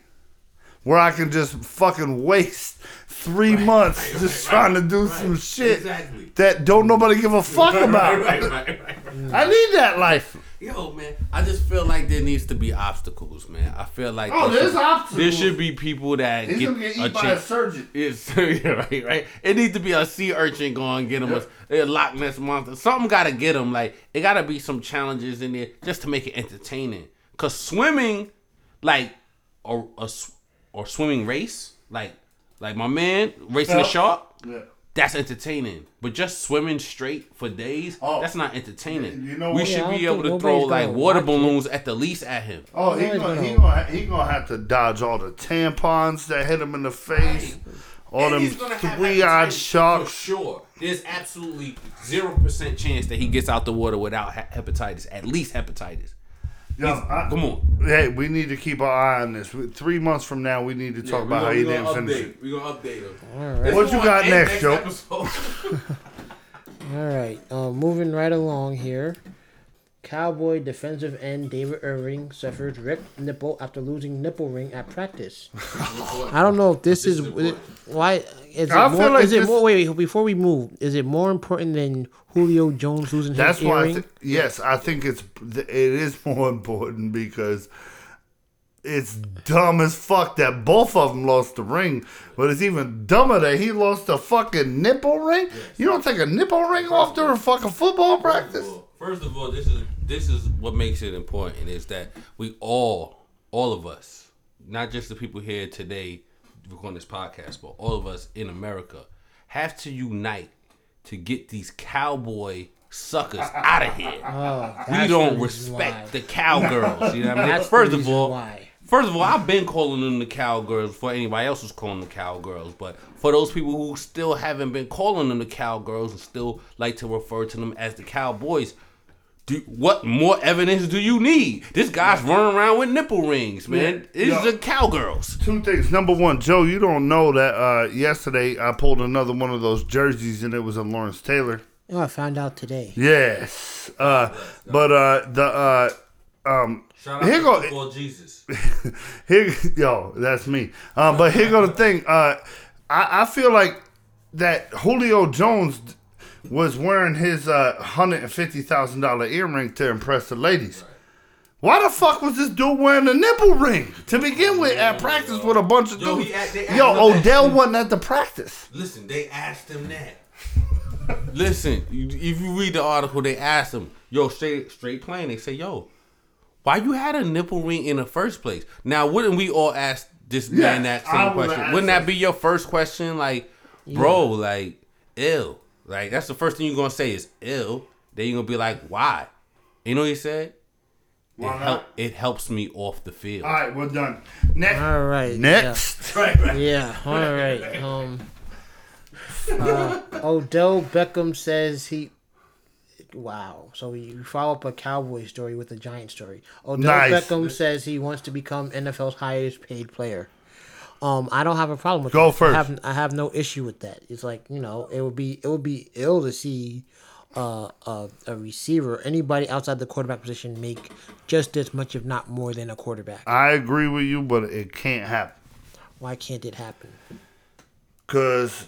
Where I can just fucking waste three months just trying to do some shit Exactly. that don't nobody give a fuck about. right, right, right. I need that life. Yo, man, I just feel like there needs to be obstacles, man. I feel like Oh, there there's should- obstacles. There should be people that get, gonna get a eaten by a chance. surgeon. It's yeah, right, right. It needs to be a sea urchin going get him a, a Loch Ness monster. Something got to get him. Like it got to be some challenges in there just to make it entertaining. Cause swimming, like or a, or swimming race, like like my man racing Yeah. a shark. Yeah. That's entertaining, but just swimming straight for days, Oh. that's not entertaining. You know we what? should Yeah, be able to throw like water watch it. balloons at the least at him. Oh, he gonna, gonna- he gonna he gonna have to dodge all the tampons that hit him in the face, all And them he's gonna have three eyed hepatitis sharks. For sure. There's absolutely 0% chance that he gets out the water without hepatitis. At least hepatitis. Yo, I- Come on. Hey, we need to keep our eye on this. Three months from now, we need to talk about how he didn't finish it. We're going to update him. All right. What you got next, Joe? All right, uh, moving right along here. Cowboy defensive end David Irving suffers ripped nipple after losing nipple ring at practice. I don't know if this, is, why is it I feel more. like is it more? Wait, wait, before we move, is it more important than Julio Jones losing That's his why. I earring? th- yes, I think it's it is more important because it's dumb as fuck that both of them lost the ring, but it's even dumber that he lost a fucking nipple ring. You don't take a nipple ring off during fucking football practice. First of all, this is this is what makes it important is that we all, all of us, not just the people here today recording this podcast, but all of us in America, have to unite to get these cowboy suckers out of here. Oh, we don't respect why. the cowgirls. You know what I mean? That's First of all, why. First of all, I've been calling them the cowgirls before anybody else was calling them cowgirls. But for those people who still haven't been calling them the cowgirls and still like to refer to them as the cowboys, do, what more evidence do you need? This guy's running around with nipple rings, man. Yeah. It's Yeah. the cowgirls. Two things. Number one, Joe, you don't know that uh, yesterday I pulled another one of those jerseys and it was a Lawrence Taylor. Oh, I found out today. Yes. Uh, but uh, the uh, um, Shout here go Jesus. here yo, that's me. Um, but here go the thing. Uh, I, I feel like that Julio Jones was wearing his uh, hundred and fifty thousand dollar earring to impress the ladies. Why the fuck was this dude wearing a nipple ring to begin with at practice with a bunch of Yo, dudes? he act- they act Yo, like that Odell wasn't at the practice. Listen, they asked him that. Listen, if you read the article, they asked him, yo, straight straight playing. They say, yo, why you had a nipple ring in the first place? Now, wouldn't we all ask this man that same question? Wouldn't that that. be your first question? Like, bro, like, ill. Like, that's the first thing you're gonna say is ill. Then you're gonna be like, why? You know what he said? It, Why not? help, it helps me off the field. All right, we're done. Next. All right. Next. Yeah. yeah. All right. Um. Uh, Odell Beckham says he. Wow. So you follow up a Cowboy story with a Giant story. Odell Nice. Beckham says he wants to become NFL's highest paid player. Um, I don't have a problem with Go that. first. I have I have no issue with that. It's like you know, it would be it would be ill to see uh, a a receiver, anybody outside the quarterback position, make just as much, if not more, than a quarterback. I agree with you, but it can't happen Why can't it happen? because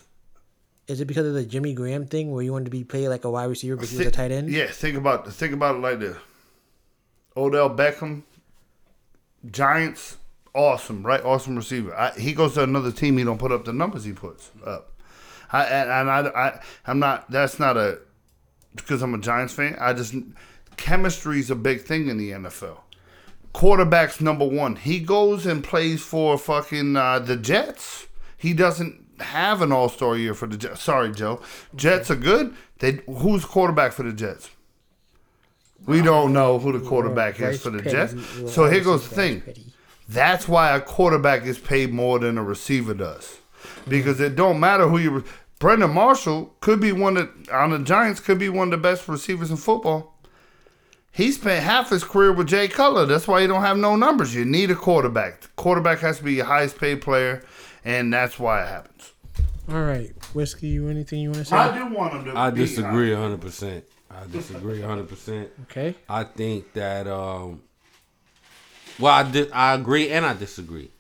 Is it because of the Jimmy Graham thing where you wanted to be played like a wide receiver but he was a tight end? Yeah, think about think about it like this. Odell Beckham, Giants, awesome, right? Awesome receiver. I, he goes to another team, he don't put up the numbers he puts up. I, and, I, I, I'm not. That's not a because I'm a Giants fan. I just chemistry is a big thing in the NFL. Quarterback's number one. He goes and plays for fucking uh, the Jets. He doesn't have an All Star year for the Jets. Sorry, Joe. Jets are good. They who's quarterback for the Jets? We don't know who the quarterback is for the Jets. So here goes the thing. Petty. That's why a quarterback is paid more than a receiver does, because it don't matter who you. Brandon Marshall could be one of on the Giants could be one of the best receivers in football. He spent half his career with Jay Cutler. That's why you don't have no numbers. You need a quarterback. The quarterback has to be your highest paid player, and that's why it happens. All right, whiskey. You anything you want to say? I do want him to. I be- disagree hundred percent. I disagree hundred percent. Okay. I think that um well I di- I agree and I disagree.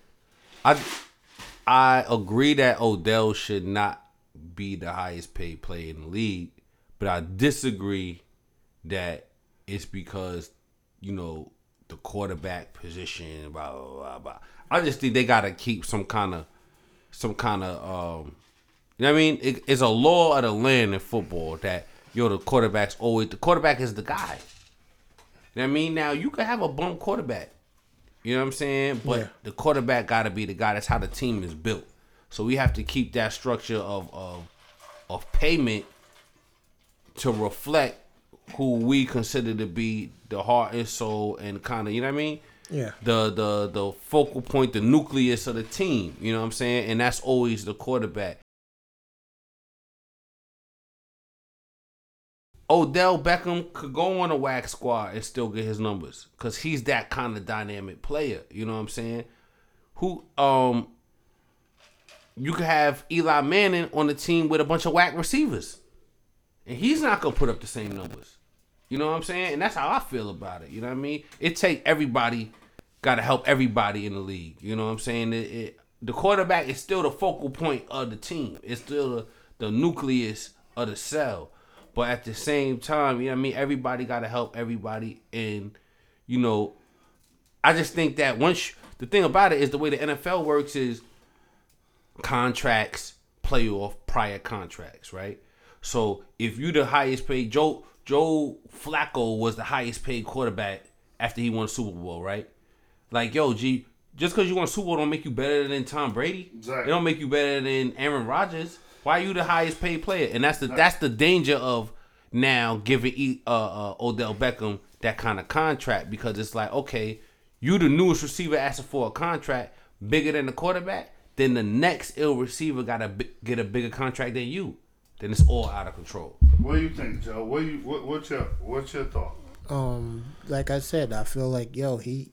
I I agree that Odell should not be the highest paid player in the league, but I disagree that it's because you know the quarterback position blah blah blah. blah. I just think they got to keep some kind of some kind of um you know what I mean? It, it's a law of the land in football that yo the quarterback's always the quarterback is the guy. You know what I mean? Now you could have a bum quarterback. You know what I'm saying? But Yeah. the quarterback got to be the guy. That's how the team is built. So we have to keep that structure of of of payment to reflect who we consider to be the heart and soul and kind of you know what I mean? Yeah. the the the focal point, the nucleus of the team. You know what I'm saying? And that's always the quarterback. Odell Beckham could go on a wax squad and still get his numbers because he's that kind of dynamic player. You know what I'm saying? Who um, you could have Eli Manning on the team with a bunch of whack receivers, and he's not gonna put up the same numbers. You know what I'm saying? And that's how I feel about it. You know what I mean? It take everybody, got to help everybody in the league. You know what I'm saying? It, it, the quarterback is still the focal point of the team. It's still the, the nucleus of the cell. But at the same time, you know what I mean? Everybody got to help everybody. And, you know, I just think that once, the thing about it is the way the NFL works is contracts play off prior contracts, right? So if you the highest paid, Joe Joe Flacco was the highest paid quarterback after he won Super Bowl, right? Like yo, G, just because you won a Super Bowl don't make you better than Tom Brady. Exactly. It don't make you better than Aaron Rodgers. Why are you the highest paid player? And that's the that's the danger of now giving E- uh, uh, Odell Beckham that kind of contract because it's like okay, you the newest receiver asking for a contract bigger than the quarterback, then the next ill receiver got to bi- get a bigger contract than you. Then it's all out of control. What do you think, Joe? What you what, what's your what's your thought? Um, like I said, I feel like yo, he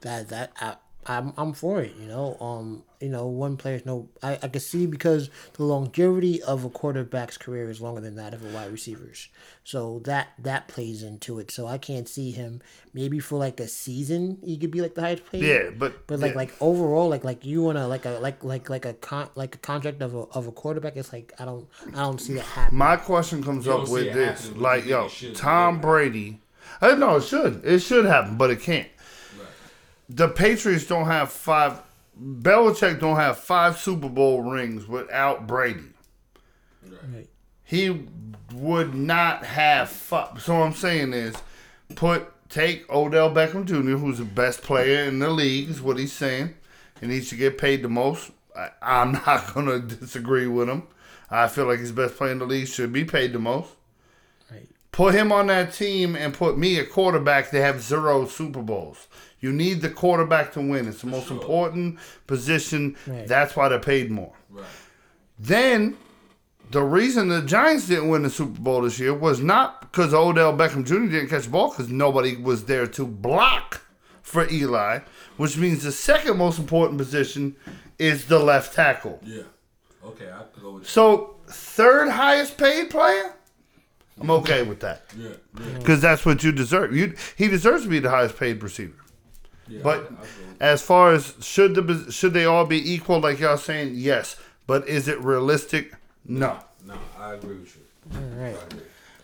that that I I'm I'm for it. You know, um, you know, one player's no, I I can see because the longevity of a quarterback's career is longer than that of a wide receiver's. So that that plays into it. So I can't see him maybe for like a season he could be like the highest paid. Yeah, but But like yeah. like overall, like like you wanna like a like like like a con like a contract of a of a quarterback. It's like I don't I don't see that happen. My question comes up with this: happening, like, yo, think it should Tom Brady. I know it should. It should happen, but it can't. The Patriots don't have five. Belichick don't have five Super Bowl rings without Brady. Right. he would not have. Fu- so what I'm saying is, put take Odell Beckham Jr., who's the best player in the league, is what he's saying, and he should get paid the most. I, I'm not gonna disagree with him. I feel like the best player in the league should be paid the most. Right. Put him on that team and put me a quarterback. They have zero Super Bowls. You need the quarterback to win. It's the most sure. important position. Right. That's why they're paid more. Right. Then the reason the Giants didn't win the Super Bowl this year was not because Odell Beckham Jr. didn't catch the ball, because nobody was there to block for Eli, which means the second most important position is the left tackle. Yeah. Okay, I can go with So, third highest paid player? I'm okay with that. Yeah. Yeah. Because that's what you deserve. You he deserves to be the highest paid receiver. Yeah But I, I go with as far as should the should they all be equal, like y'all saying, yes. But is it realistic? No. No, I agree with you. All right.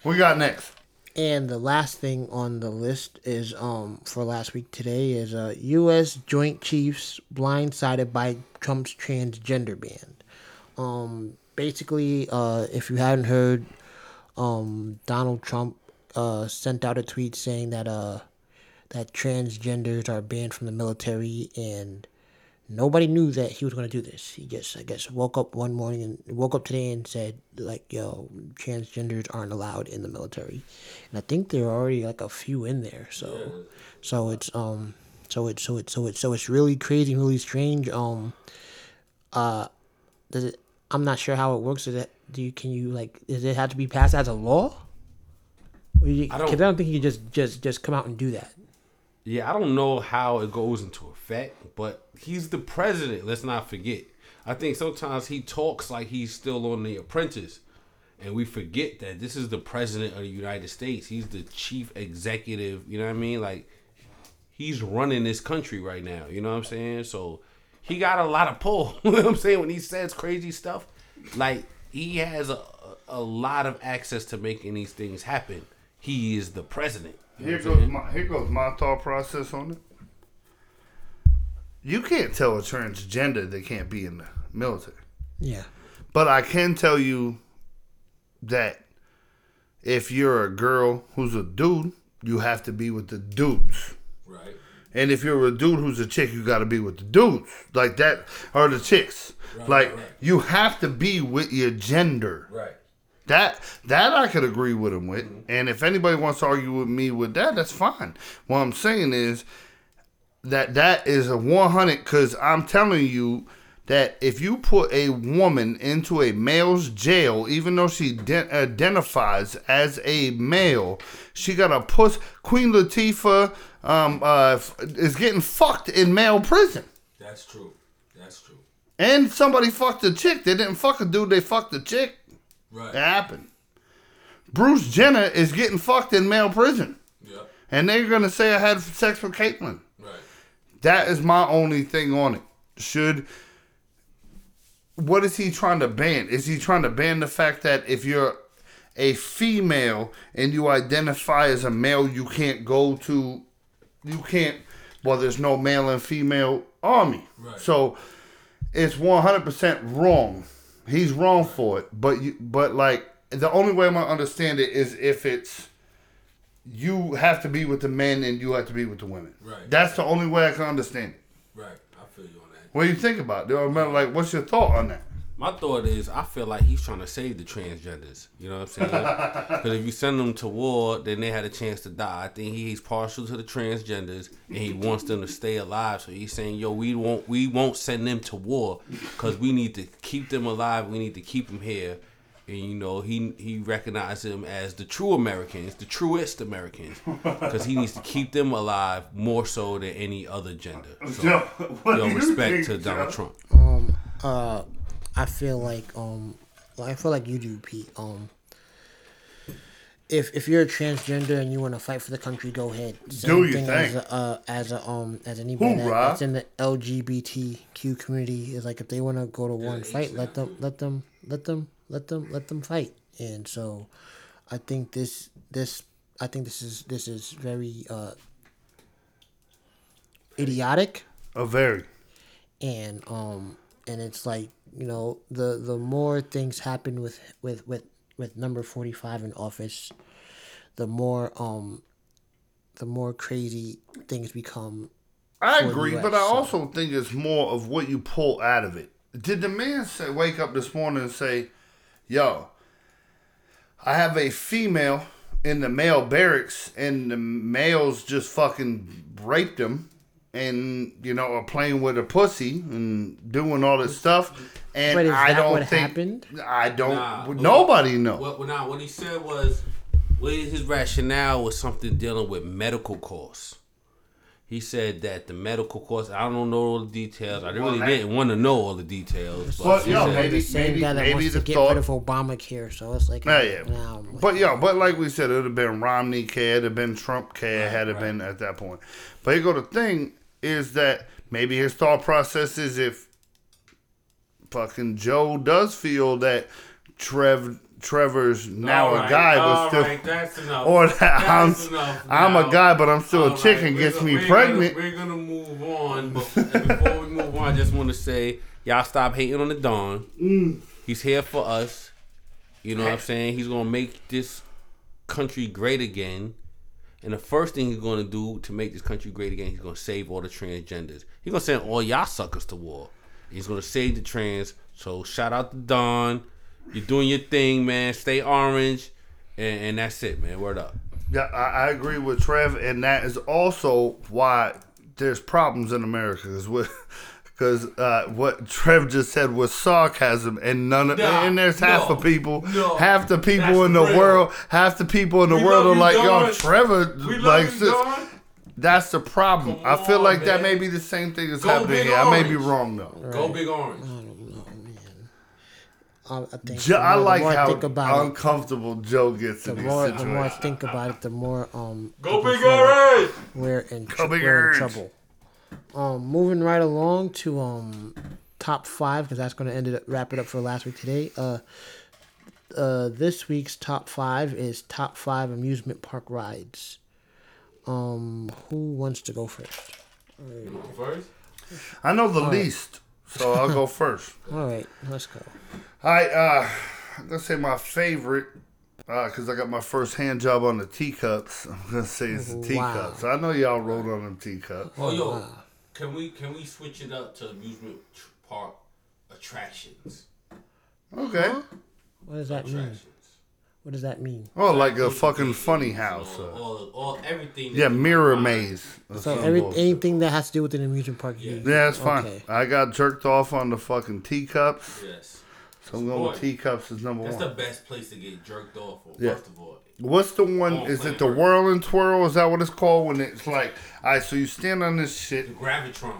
We got next. And the last thing on the list is um for last week today is uh U.S. Joint Chiefs blindsided by Trump's transgender ban. Um, basically, uh, if you hadn't heard, um, Donald Trump uh sent out a tweet saying that uh that transgenders are banned from the military and nobody knew that he was going to do this. He just, I guess, woke up one morning and woke up today and said, like, yo, transgenders aren't allowed in the military. And I think there are already like a few in there. So, so it's um, so it's so it's so it's so it's really crazy, really strange. Um, uh, does it? I'm not sure how it works. Is it? Do you can you like? Does it have to be passed as a law? Or you, I 'cause don't- I don't think you can just just just come out and do that. Yeah, I don't know how it goes into effect, but he's the president. Let's not forget. I think sometimes he talks like he's still on The Apprentice, and we forget that this is the president of the United States. He's the chief executive. You know what I mean? Like he's running this country right now. You know what I'm saying? So he got a lot of pull. you know what I'm saying? When he says crazy stuff, like he has a a lot of access to making these things happen. He is the president. You Here goes my here goes my thought process on it. You can't tell a transgender they can't be in the military. Yeah. But I can tell you that if you're a girl who's a dude, you have to be with the dudes. Right. And if you're a dude who's a chick, you got to be with the dudes. Like that, or the chicks. Right, like, right, right. you have to be with your gender. Right. That that I could agree with him with. And if anybody wants to argue with me with that, that's fine. What I'm saying is that that is a 100 because I'm telling you that if you put a woman into a male's jail, even though she de- identifies as a male, she got a puss. Queen Latifah um, uh, is getting fucked in male prison. That's true. That's true. And somebody fucked a chick. They didn't fuck a dude, they fucked a chick. Right. It happened. Bruce Jenner is getting fucked in male prison. Yep. And they're going to say I had sex with Caitlyn. Right. That is my only thing on it. Should. What is he trying to ban? Is he trying to ban the fact that if you're a female and you identify as a male, you can't go to. You can't. Well, there's no male and female army. Right. So it's 100% wrong. He's wrong for it. But you, but like the only way I'm gonna understand it is if it's you have to be with the men and you have to be with the women. Right. That's the only way I can understand it. Right. I feel you on that. What do you think about it? Or, Like, what's your thought on that? My thought is, I feel like he's trying to save the transgenders. You know what I'm saying? Because if you send them to war, then they had a chance to die. I think he's partial to the transgenders, and he wants them to stay alive. So he's saying, "Yo, we won't, we won't send them to war because we need to keep them alive. We need to keep them here." And you know, he he recognized them as the true Americans, the truest Americans, because he needs to keep them alive more so than any other gender. So, Joe, what yo, do you respect think, to Donald Joe? Trump. Um, uh, I feel like um, I feel like you do, Pete. Um, if if you're a transgender and you want to fight for the country, go ahead. Do your As thing. a, uh, as a um as anybody that, Hoorah. that's in the LGBTQ community is like if they want to go to war and fight, let them let them let them let them let them fight. And so, I think this this I think this is this is very uh idiotic A very. and um and it's like you know the the more things happen with with with with number forty five in office, the more um, the more crazy things become. I agree, US, but I so- also think it's more of what you pull out of it. Did the man say wake up this morning and say, "Yo, I have a female in the male barracks, and the males just fucking raped him, and you know are playing with a pussy and doing all this stuff." And But is I that don't what think happened? I don't. Nah, but- nobody know. What, what, nah, what he said was, what his rationale was something dealing with medical costs. He said that the medical costs. I don't know all the details. I really Well, didn't want to know all the details. But, But, yo, said- maybe- the same guy that maybe wants to get thought- rid of Obamacare, so it's like, Yeah, yeah. now, But yeah, but like we said, it would have been Romney care, it'd have been Trump care, Right, had it right. been at that point. But here go the thing is that maybe his thought process is if fucking Joe does feel that Trev Trevor's now All a right, guy, but still, right, that's enough. or that I'm enough I'm a guy, but I'm still All a right, chick and gets gonna- me we're pregnant. Gonna, we're gonna move on, but before we move on, I just want to say, y'all stop hating on the Don. Mm. He's here for us. You know what I'm saying? He's gonna make this country great again. And the first thing he's gonna do to make this country great again, he's gonna save all the transgenders. He's gonna send all y'all suckers to war. He's gonna save the trans. So shout out to Don. You're doing your thing, man. Stay orange, and, and that's it, man. Word up. Yeah, I, I agree with Trev, and that is also why there's problems in America. Because uh, what Trev just said was sarcasm, and none of Nah, and there's half no, the people, no, half the people in the real. world, half the people in the We world are like, yo, Don. Trevor, We love like, you, that's the problem. Come I feel on, like that may be the same thing that's Go happening Big here. I may be wrong though. Go big orange. I, I think Jo- the I more- the like more I how think about it, uncomfortable Joe gets the in these more the more I think about it, the more um Go people big orange. We're in, tr- we're in trouble. Um, moving right along to um top five because that's going to end it wrap it up for last week today. Uh, uh, this week's top five is top five amusement park rides. Um, who wants to go first? First. I know the least, so I'll go first. All right, let's go. I uh, I'm gonna say my favorite because I got my first hand job on the teacups. I'm gonna say it's the Wow. teacups. I know y'all rode on them teacups. Oh yo, can we can we switch it up to amusement tr- park attractions? Okay. What does that mean? Attractions. What does that mean? Oh, like a fucking funny house. All, uh, all, all everything. yeah, mirror maze. or So some every bullshit. anything that has to do with an amusement park, you Yeah. Yeah, that's fine. Okay. I got jerked off on the fucking teacups. Yes. So I'm going with Boy, teacups is number one. That's one. the best place to get jerked off. For, Yeah. First of all, What's the one? Oh, is it the Planet whirl and twirl? Is that what it's called? When it's like, all right, so you stand on this shit the gravitron.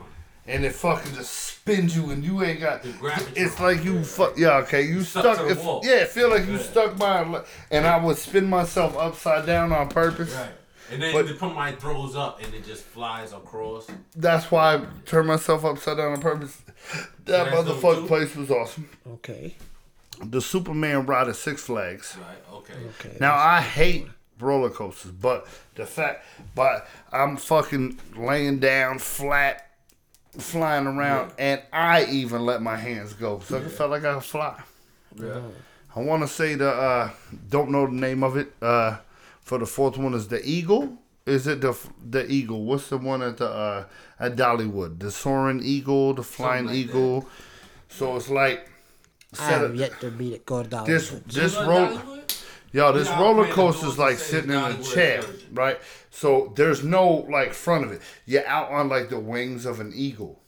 and it fucking just spins you and you ain't got. The gravitron. It's like you fuck. Yeah, okay, you Stuck stuck. to the if- wall. yeah, it feel like you Yeah. stuck by. a le- And I would spin myself upside down on purpose. Right. And then But- the somebody throws up and it just flies across. That's why I turned myself upside down on purpose. That That's number motherfucking place was awesome. Okay. The Superman ride at Six Flags. Right. Okay. Okay. Now I hate roller coasters, but the fact, but I'm fucking laying down flat, flying around, and I even let my hands go, so I felt like I could fly. Yeah. I want to say the uh, don't know the name of it. Uh, for the fourth one is the Eagle. Is it the the Eagle? What's the one at the uh, at Dollywood? The soaring Eagle, the flying like Eagle. So it's like I have up, yet to beat it. Go to this this You know roll. Dollywood? Yo, this roller coaster is like sitting in a chair, version. right? So there's no like front of it. You're out on like the wings of an eagle.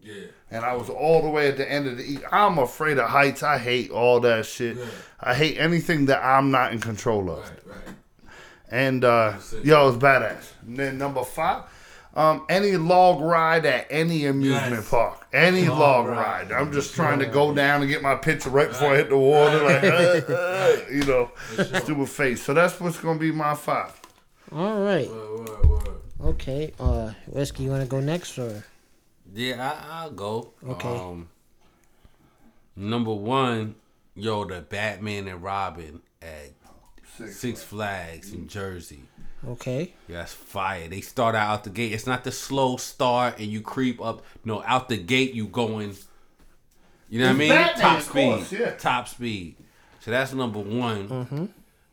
Yeah. And I was all the way at the end of the eagle. I'm afraid of heights. I hate all that shit. Yeah. I hate anything that I'm not in control of. Right. Right. And uh, yo, it's badass. And then number five, um, any log ride at any amusement Yes. park, any log, Log ride. ride. I'm just trying to go down and get my picture right before I hit the water, like uh, uh, you know, stupid face. So that's what's gonna be my five. All right. Word, word, word. Okay. Uh, Whiskey, you want to go next or? Yeah, I, I'll go. Okay. Um, number one, yo, the Batman and Robin at Six Six Flags in Jersey. Okay. Yeah, that's fire. They start out, out the gate. It's not the slow start and you creep up. No, out the gate you going. You know what I mean? Batman, Top speed. course, yeah. Top speed. So that's number one. Mm-hmm.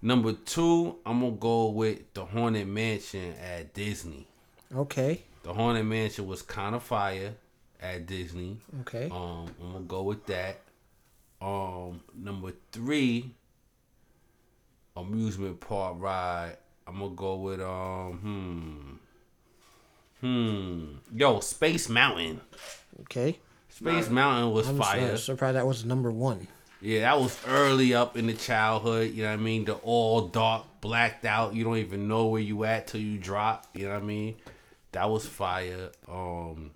Number two, I'm gonna go with the Haunted Mansion at Disney. Okay. The Haunted Mansion was kind of fire at Disney. Okay. Um, I'm gonna go with that. Um, number three, amusement park ride. I'm gonna go with um, hmm, hmm. Yo, Space Mountain. Okay. Space Mountain was I'm fire. su- surprised that was number one. Yeah, that was early up in the childhood. You know what I mean? The all dark, blacked out. You don't even know where you at till you drop. You know what I mean? That was fire. Um,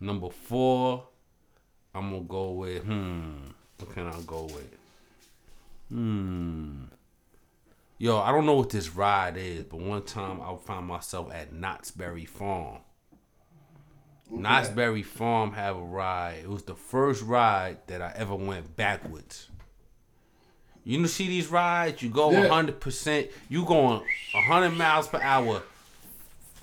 number four, I'm gonna go with hmm. What can I go with? Hmm. Yo, I don't know what this ride is, but one time I found myself at Knott's Berry Farm. Knott's Berry Farm have a ride. It was the first ride that I ever went backwards. You know, see these rides? You go Yeah. 100%. You going 100 miles per hour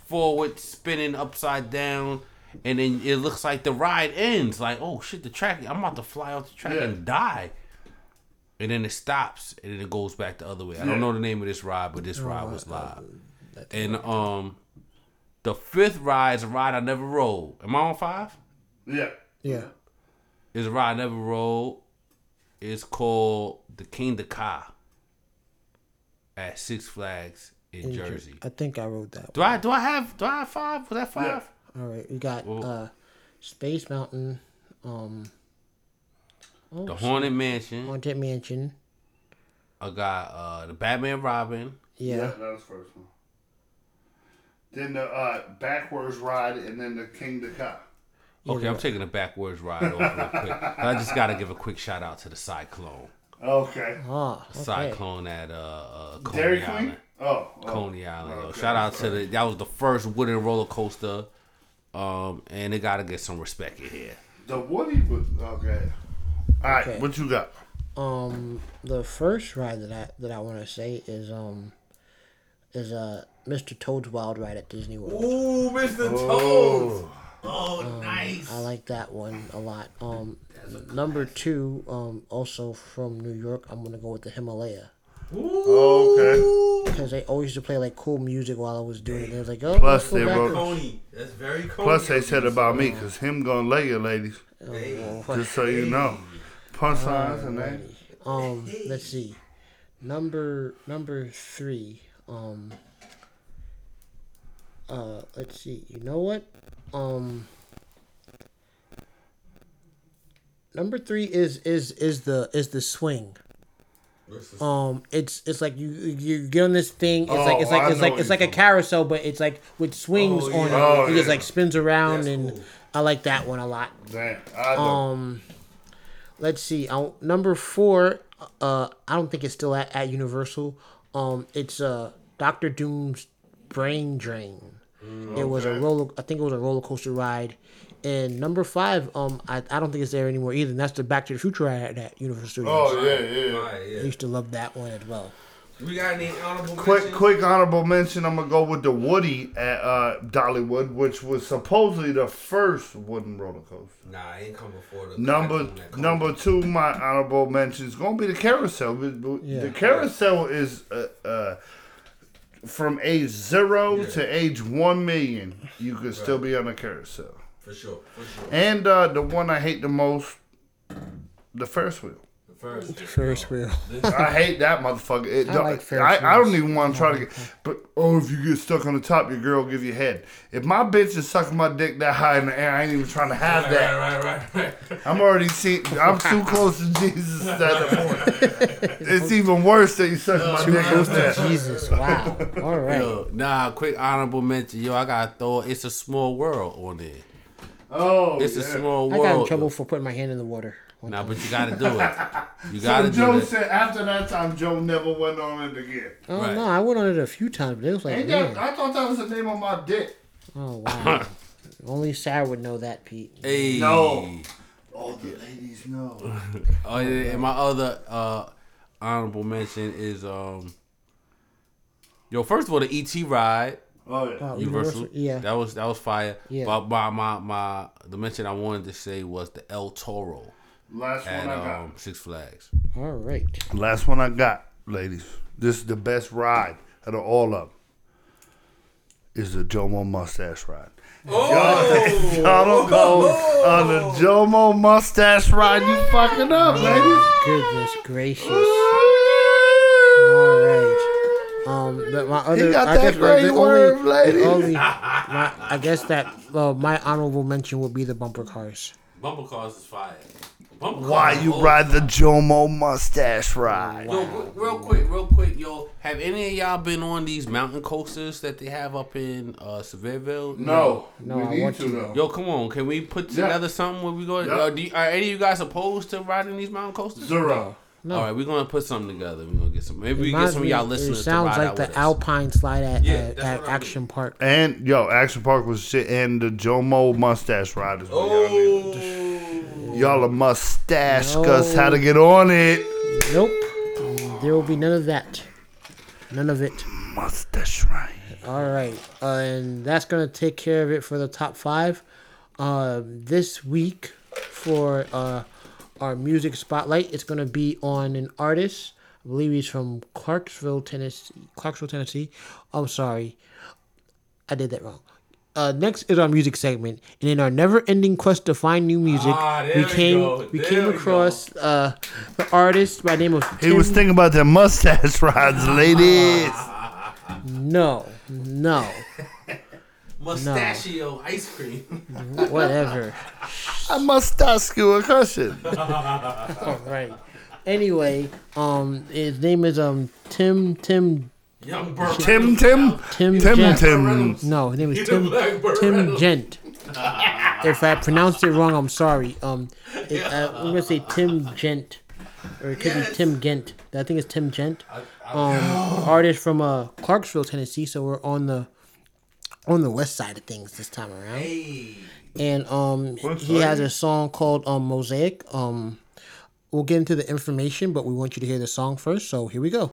forward, spinning upside down, and then it looks like the ride ends. Like, oh shit, the track, I'm about to fly off the track Yeah. and die. And then it stops, and then it goes back the other way. I don't know the name of this ride, but this ride was live. And um, the fifth ride is a ride I never rode. Am I on five? Yeah. Yeah. It's a ride I never rode. It's called the Kingda Ka at Six Flags in, In Jer- Jersey. I think I wrote that. Do I do I have do I have five? Was that five? All right. We got Well- uh, Space Mountain, um, oh, The Haunted Mansion. Haunted Mansion. I got uh the Batman Robin. Yeah. that was first one. Then the uh, backwards ride, and then the Kingda Ka. Okay, I'm taking a backwards ride off real quick. I just gotta give a quick shout out to the Cyclone. Okay. Ah. Okay. Cyclone at uh, uh Coney Dairy Island. Queen. Oh. oh. Coney Island. Yo. Okay. Shout out to the that was the first wooden roller coaster. Um, and they gotta get some respect in here. The Woody was okay. All right, Okay. what you got? Um, the first ride that I that I want to say is um, is uh Mr. Toad's Wild Ride at Disney World. Ooh, Mr. Toad. Oh, nice. I like that one a lot. Um, number two, um, also from New York, I'm gonna go with the Himalaya Oh, okay. because they always used to play like cool music while I was doing it. It was like, oh, Plus they back. wrote- Coney. That's very Coney. Plus, they said about me, because him gonna lay you, ladies. Hey. Just so you know. Punchlines and that. Um, let's see, number number three. Um, uh, let's see. You know what? Um, number three is is is the is the swing. Um, it's it's like you you get on this thing. It's Oh, like it's like it's like it's you're like a carousel, but it's like with swings Oh, on yeah. it. Oh, it just yeah. like spins around, That's and cool. I like that one a lot. Damn. I know. Um, let's see. Uh, number four. Uh, I don't think it's still at, at Universal. Um, it's uh Doctor Doom's Brain Drain. It was a roller. I think it was a roller coaster ride. And number five, um, I, I don't think it's there anymore either. And that's the Back to the Future ride at Universal Studios. oh, yeah, yeah. Right, I used to love that one as well. We got any honorable Quick, mentions? quick honorable mention. I'm gonna go with the Woody at uh, Dollywood, which was supposedly the first wooden roller coaster. Nah, it ain't come before the Number that number two, my honorable mention is gonna be the carousel. The- the- Yeah. The carousel is uh, uh, from age zero Yeah. to age one million. You could still be on the carousel. For sure, for sure. And uh, the one I hate the most, the Ferris wheel. The first. Ferris wheel. I hate that motherfucker. It, I like Ferris I, I don't even want to try to get. But oh, if you get stuck on the top, your girl will give you head. If my bitch is sucking my dick that high in the air, I ain't even trying to have Right, that. right, right, right, right. I'm already seeing. I'm too close to Jesus at that point. It's even worse that you suck my Too dick close to. Jesus. Wow. All right. Yo, nah, quick honorable mention. Yo, I gotta throw it's a small world on there. Oh, It's yeah. a small I got in trouble for putting my hand in the water. One Nah, but you gotta do it. You So gotta Joe do it. said after that time, Joe never went on it again. Oh Right. no, I went on it a few times, but it was like, Ain't that, man. I thought that was the name of my dick. Oh wow. Only Sarah would know that, Pete. Hey. No. All the ladies know. Oh, yeah, and my other uh, honorable mention is um. Yo, first of all, the ET ride, Oh yeah. Oh, Universal. Universal, yeah. that was that was fire. Yeah. But my my my the mention I wanted to say was the El Toro Last one I got. um Six Flags. All right. Last one I got, ladies. This is the best ride out of all of them. Is the Jomo mustache ride. Oh, Y'all don't go on the Jomo mustache ride. You fucking up, ladies. Goodness gracious. All right. Um, the, my other, got I that guess great the word, only, lady. the only, my, I guess that uh, my honorable mention would be the bumper cars. Bumper cars is fire. Bumper cars Why you ride the Jomo mustache ride? Yo, re- real quick, real quick, yo. Have any of y'all been on these mountain coasters that they have up in uh, Sevierville? No, No, we I need want to to. though. Yo, come on. Can we put Yeah. together something where we go? Yeah. Uh, do you, are any of you guys opposed to riding these mountain coasters? Zero. No. All right, we're gonna put something together. We're gonna get some. Maybe we get some of y'all listeners It sounds to ride like out the with us. Alpine slide at, Yeah, at, that's at what I Action Park. And yo, Action Park was shit, and the Jomo mustache ride is what y'all need. Y'all a mustache us No. how to get on it. Nope. There will be none of that. None of it. Mustache ride. All right, uh, and that's gonna take care of it for the top five. Uh, this week for uh, our music spotlight, it's gonna be on an artist. I believe he's from Clarksville, Tennessee. Clarksville, Tennessee. I'm sorry, I did that wrong. Uh, next is our music segment, and in our never-ending quest to find new music, Ah, we we came go. we came we across uh, the artist by the name of He was thinking about their mustache rods, ladies. no, no, Mustachio ice cream. whatever. A ask you a question. All right. Anyway, um, his name is um Tim Tim Young Burr. Tim Tim Tim Tim Gent. Tim. No, his name is He's Tim a black Burt Tim Gent. if I pronounced it wrong, I'm sorry. Um, it, uh, I'm gonna say Tim Gent, or it could be Tim Gent. I think it's Tim Gent. Um, artist from uh Clarksville, Tennessee. So we're on the on the west side of things this time around. Hey. And um he has a song called um Mosaic. Um we'll get into the information, but we want you to hear the song first. So here we go.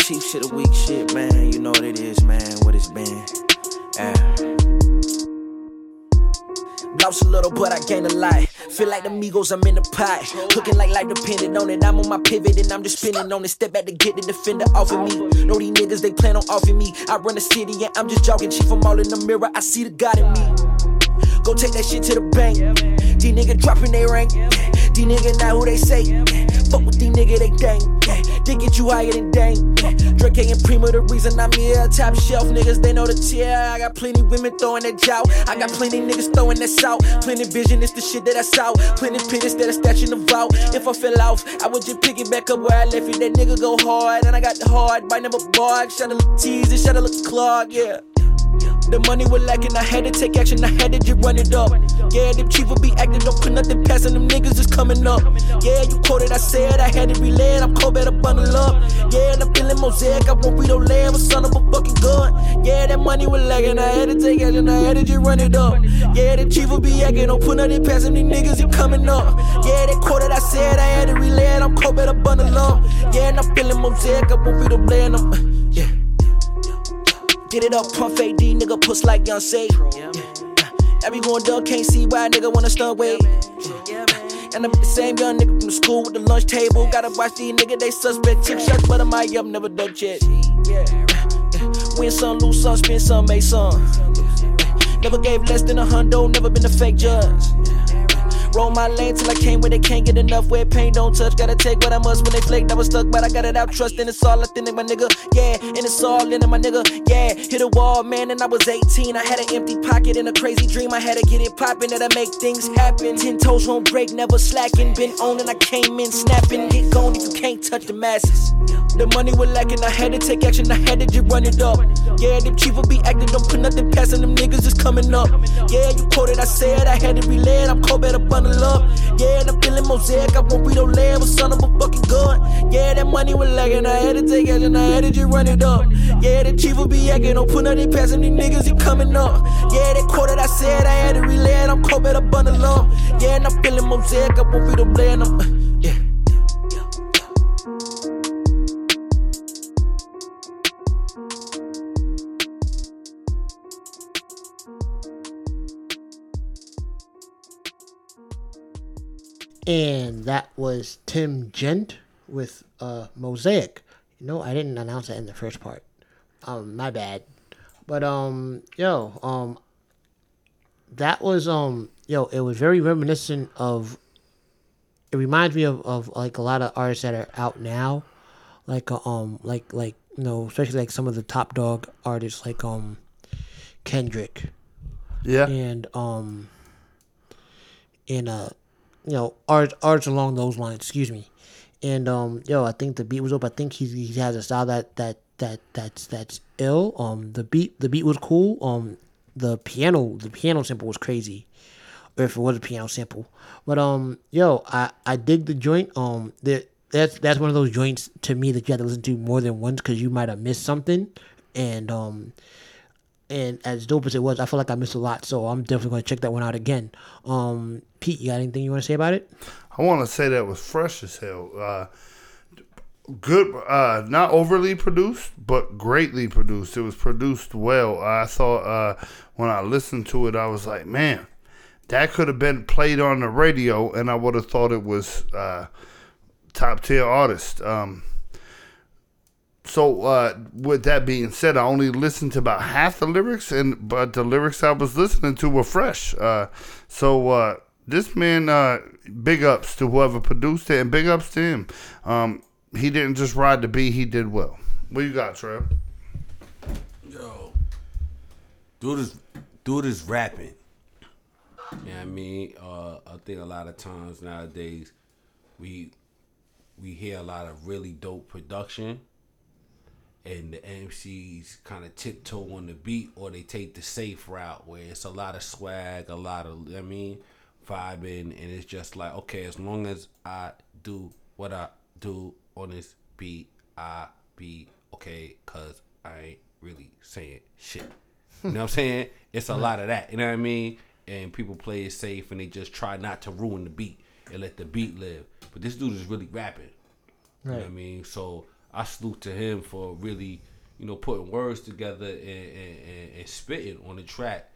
Cheap shit, a weak shit, man. You know what it is, man. What it's been. Yeah. Lost a little, but I gained a lot. Feel like the Migos, I'm in the pot. Looking like life dependent on it. I'm on my pivot and I'm just spinning on it. Step back to get the defender off of me. Know these niggas, they plan on offing me. I run the city and I'm just jogging. Chief, I'm all in the mirror. I see the God in me. Go take that shit to the bank. These niggas dropping they rank. These niggas not who they say. Fuck with these niggas, they dang. They get you higher than dang. Drake and Prima, the reason I'm here. Top shelf niggas, they know the tier. I got plenty women throwing that jout. I got plenty niggas throwing that salt. Plenty vision, it's the shit that I saw. Plenty pennies that I stash in the vault. If I fell off, I would just pick it back up where I left it. That nigga go hard, and I got the hard. By never bark, shut a little tease, shut a little clog, yeah. The money was lacking, I had to take action, I had to just run it up. Yeah, them chief will be acting, don't put nothing past and them niggas is coming up. Yeah, you quoted, I said, I had to relay it, I'm cold, better bundle up. Yeah, and I'm feeling mosaic, I won't be no lamb, a son of a fucking gun. Yeah, that money was lacking, I had to take action, I had to just run it up. Yeah, the chief will be acting, don't put nothing past them niggas is coming up. Yeah, they quoted, I said, I had to relay it, I'm cold, better bundle up. Yeah, and I'm feeling mosaic, I won't be no lamb, I'm, uh, yeah. Get it up, pump AD, nigga, puss like Beyonce. Yeah. I be going dumb, can't see why a nigga wanna stun wait. And I'm the same young nigga from the school with the lunch table. Gotta watch these nigga, they suspect. Took shots, but I'm up, never done yet. Win some, lose some, spend some, make some. Never gave less than a hundo, never been a fake judge. Roll my lane till I came where they can't get enough. Where pain don't touch, gotta take what I must when they flake. was stuck, but I got it out. Trust and it's all authentic, my nigga. Yeah, and it's all in my nigga. Yeah, hit a wall, man, and I was 18. I had an empty pocket and a crazy dream. I had to get it poppin' that I make things happen. Ten toes won't break, never slacking. Been on and I came in snapping. Get gone if you can't touch the masses. The money was lacking, I had to take action, I had to just run it up. Yeah, them chief will be acting, don't put nothing past them niggas is coming up. Yeah, you quoted, I said I had to relay it, I'm cold, better bundle up. Yeah, and I'm feeling mosaic, I won't be no lamb, a son of a fucking gun. Yeah, that money was lacking, I had to take action, I had to just run it up. Yeah, the chief will be acting, don't put nothing past and them niggas is coming up. Yeah, they quoted, I said I had to relay it, I'm cold, better bundle up. Yeah, and I'm feeling mosaic, I won't be no lamb, and that was Tim Gent with uh, Mosaic. You know, I didn't announce that in the first part. Um, my bad. But um, yo, um, that was um, yo, it was very reminiscent of. It reminds me of, of like a lot of artists that are out now, like uh, um, like like you know, especially like some of the top dog artists like um, Kendrick Yeah. and um and uh you know art arts along those lines excuse me. And um yo i think the beat was up i think he, he has a style that that that that's that's ill. Um the beat the beat was cool. Um the piano the piano sample was crazy. Or if it was a piano sample. But um yo i i dig the joint. Um the that's that's one of those joints to me that you have to listen to more than once because you might have missed something. And um and as dope as it was, I feel like I missed a lot. So I'm definitely going to check that one out again. Um, Pete, you got anything you want to say about it? I want to say that was fresh as hell. Uh, good, uh, not overly produced, but greatly produced. It was produced well. I thought uh, when I listened to it, I was like, man, that could have been played on the radio, and I would have thought it was uh, top tier artist. Um, so uh, with that being said, I only listened to about half the lyrics, and but the lyrics I was listening to were fresh. Uh, so uh, this man, uh, big ups to whoever produced it, and big ups to him. Um, he didn't just ride the beat; he did well. What you got, Trev? Yo, dude is dude is rapping. What I mean? Uh, I think a lot of times nowadays we we hear a lot of really dope production and the MCs kind of tiptoe on the beat or they take the safe route where it's a lot of swag, a lot of I mean vibing and it's just like okay, as long as I do what I do on this beat, I be okay cuz I ain't really saying shit. You know what I'm saying? It's a lot of that. You know what I mean? And people play it safe and they just try not to ruin the beat and let the beat live. But this dude is really rapping. You know what I mean? So I salute to him for really, you know, putting words together and, and, and, and spitting on the track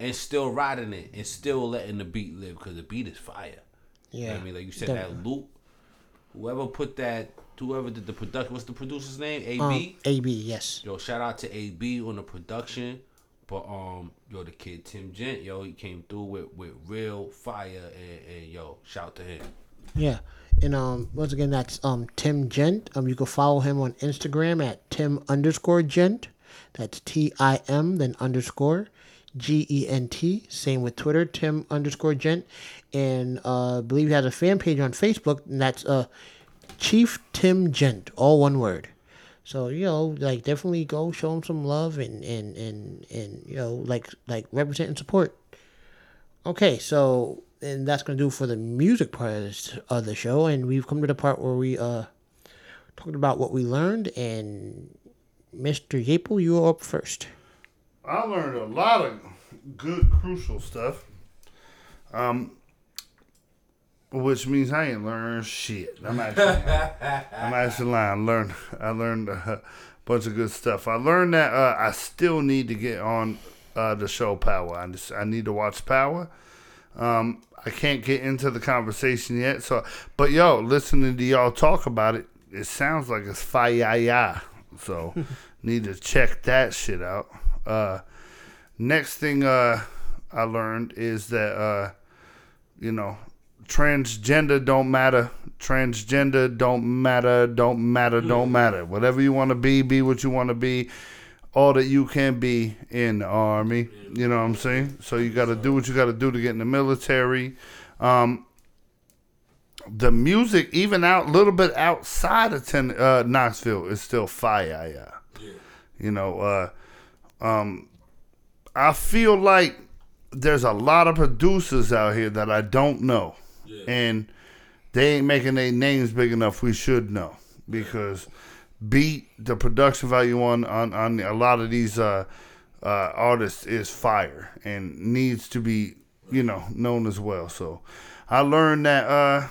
and still riding it and still letting the beat live because the beat is fire. You know Yeah. I mean? Like you said, definitely. that loop, whoever put that, whoever did the production, what's the producer's name? AB? Um, AB, yes. Yo, shout out to AB on the production. But um, yo, the kid Tim Gent, yo, he came through with, with real fire and, and yo, shout to him. Yeah. And um, once again, that's um Tim Gent. Um, you can follow him on Instagram at Tim underscore Gent. That's T I M then underscore G E N T. Same with Twitter, Tim underscore Gent. And uh, I believe he has a fan page on Facebook, and that's uh Chief Tim Gent, all one word. So you know, like definitely go show him some love and and and and you know, like like represent and support. Okay, so and that's gonna do for the music part of, this, of the show, and we've come to the part where we uh talked about what we learned, and Mr. Yapel, you are up first. I learned a lot of good, crucial stuff. Um, which means I ain't learned shit. I'm actually, I'm actually lying. I learned, I learned a bunch of good stuff. I learned that uh, I still need to get on uh, the show Power. I just, I need to watch Power. Um, I can't get into the conversation yet. So, but yo, listening to y'all talk about it, it sounds like it's fire. So, need to check that shit out. Uh, next thing uh, I learned is that uh, you know transgender don't matter. Transgender don't matter. Don't matter. Don't matter. Whatever you want to be, be what you want to be. All that you can be in the army. You know what I'm saying? So you got to do what you got to do to get in the military. Um, the music, even out a little bit outside of ten, uh, Knoxville, is still fire. Yeah. You know, uh, um, I feel like there's a lot of producers out here that I don't know, and they ain't making their names big enough. We should know because beat the production value on on, on a lot of these uh, uh, artists is fire and needs to be you know known as well. So I learned that uh,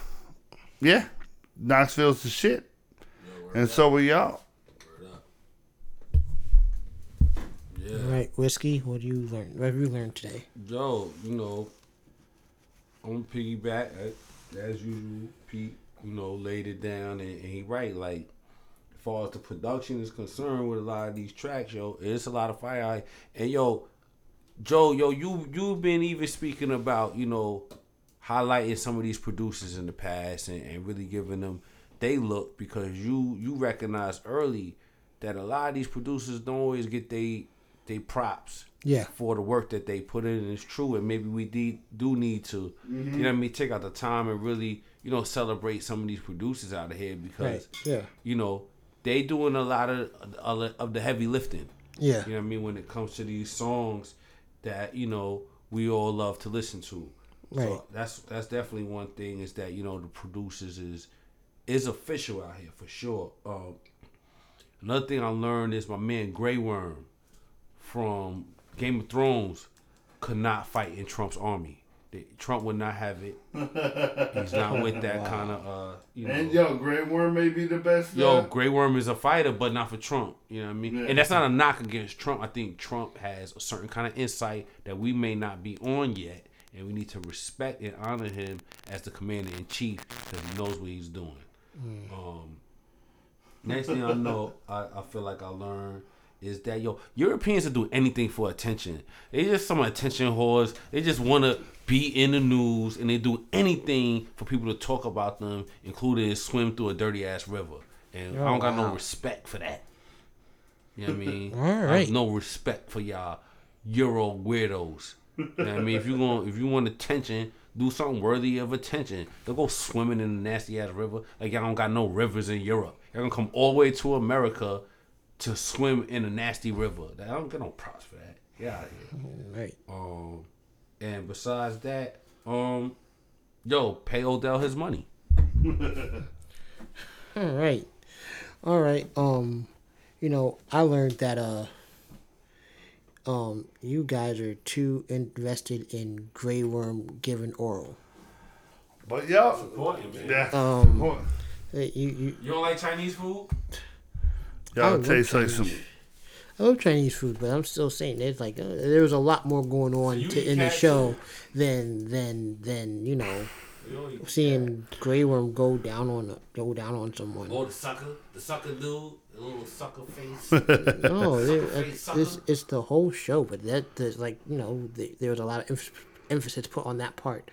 yeah, Knoxville's the shit, and so are y'all. Yeah. All right, whiskey. What do you learn? What have you learned today? Yo, you know, I'm piggyback. uh, as usual, Pete, you know, laid it down and, and he right. Like, as far as the production is concerned with a lot of these tracks, yo, it's a lot of fire. And yo, Joe, yo, you you've been even speaking about, you know, highlighting some of these producers in the past and, and really giving them they look because you you recognize early that a lot of these producers don't always get they they props Yeah. for the work that they put in and it's true and maybe we de- do need to mm-hmm. you know what I mean take out the time and really you know celebrate some of these producers out of here because Right. Yeah. you know they doing a lot of of the heavy lifting Yeah. you know what I mean when it comes to these songs that you know we all love to listen to. Right. So that's that's definitely one thing is that you know the producers is is official out here for sure. Um, another thing I learned is my man Grey Worm from Game of Thrones could not fight in Trump's army. Trump would not have it. He's not with that kind of uh, you know. And yo, Grey Worm may be the best. Yo, uh, Grey Worm is a fighter, but not for Trump. You know what I mean? Yeah. And that's not a knock against Trump. I think Trump has a certain kind of insight that we may not be on yet, and we need to respect and honor him as the commander in chief because he knows what he's doing. Um, next thing I know, I, I feel like I learned is that yo Europeans will do anything for attention. They just some attention whores. They just want to be in the news and they do anything for people to talk about them, including swim through a dirty ass river. And I don't got no respect for that. You know what I mean? All right. No respect for y'all Euro weirdos. You know what I mean? If you going if you want attention, do something worthy of attention. Don't go swimming in the nasty ass river. Like y'all don't got no rivers in Europe. Y'all gonna come all the way to America to swim in a nasty river. I don't get no props for that. Get out of here. Right. Um, and besides that, um, yo, pay Odell his money. All right. All right. Um, you know, I learned that uh um you guys are too invested in Grey Worm giving oral. but yo, Important, man. yeah. Um, Boy, You you You don't like Chinese food? I y'all love like Chinese. some. I love Chinese food, but I'm still saying there's like uh, there was a lot more going on to, in the cat show than than than you know You don't eat seeing Grey Worm go down on a, go down on someone. Oh, the sucker, the sucker dude, the little sucker face. No, there- face it's, sucker. it's the whole show, but that there's like you know the, there was a lot of emph- emphasis put on that part.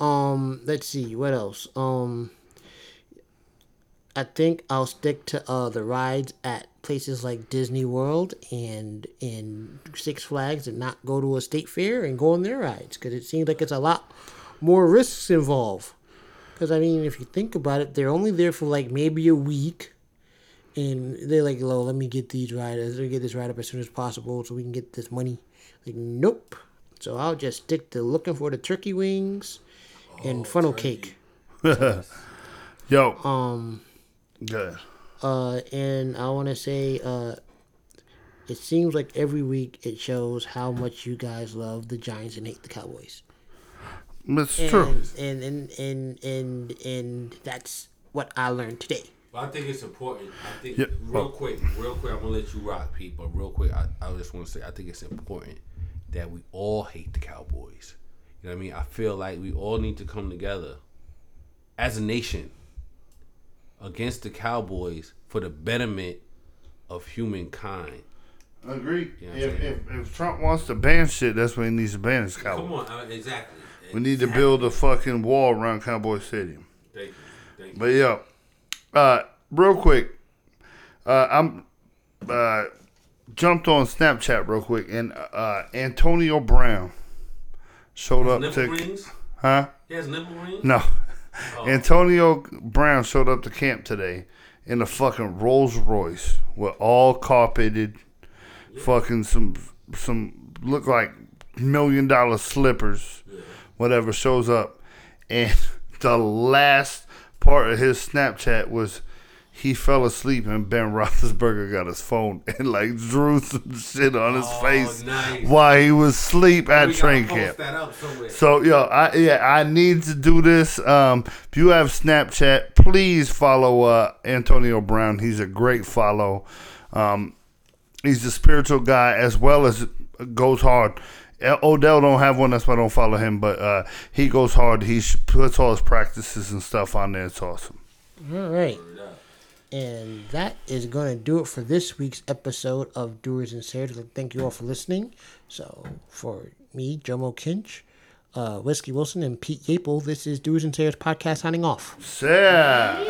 Um, let's see what else. Um, I think I'll stick to uh the rides at places like Disney World and in Six Flags, and not go to a state fair and go on their rides because it seems like it's a lot more risks involved. Because I mean, if you think about it, they're only there for like maybe a week and they're like, "Lo, let me get these riders. Let me get this ride up as soon as possible, so we can get this money." Like, nope. So I'll just stick to looking for the turkey wings and funnel cake. Yo, Um, good. uh, and I want to say, uh, it seems like every week it shows how much you guys love the Giants and hate the Cowboys. That's And, true. And and and and and that's what I learned today. Well, I think it's important. I think Yeah, real quick, real quick. I'm gonna let you rock, Pete. But real quick, I, I just want to say I think it's important that we all hate the Cowboys. You know what I mean? I feel like we all need to come together as a nation against the Cowboys for the betterment of humankind. Agree. You know if, if, if Trump wants to ban shit, that's when he needs to ban his Cowboys. Come on, uh, exactly. We need to build a fucking wall around Cowboy Stadium. Thank you. Thank you. But yeah, uh, real quick, uh, I'm uh, jumped on Snapchat real quick, and uh, Antonio Brown showed up to, rings? huh? He has nipple rings. No, Oh. Antonio Brown showed up to camp today in a fucking Rolls Royce with all carpeted, fucking some some look like million dollar slippers, whatever shows up, and the last part of his Snapchat was. He fell asleep and Ben Roethlisberger got his phone and like drew some shit on his Oh, face nice. while he was asleep at We gotta train post camp. that up. So yo, I yeah, I need to do this. Um, if you have Snapchat, please follow uh, Antonio Brown. He's a great follow. Um, he's a spiritual guy as well as goes hard Odell don't have one, that's why I don't follow him. But uh, he goes hard. He puts all his practices and stuff on there. It's awesome. All right. And that is going to do it for this week's episode of Doers and Sayers. Thank you all for listening. So, for me, Jomo Kinch, uh, Whiskey Wilson, and Pete Yaple, this is Doers and Sayers podcast signing off. Yeah.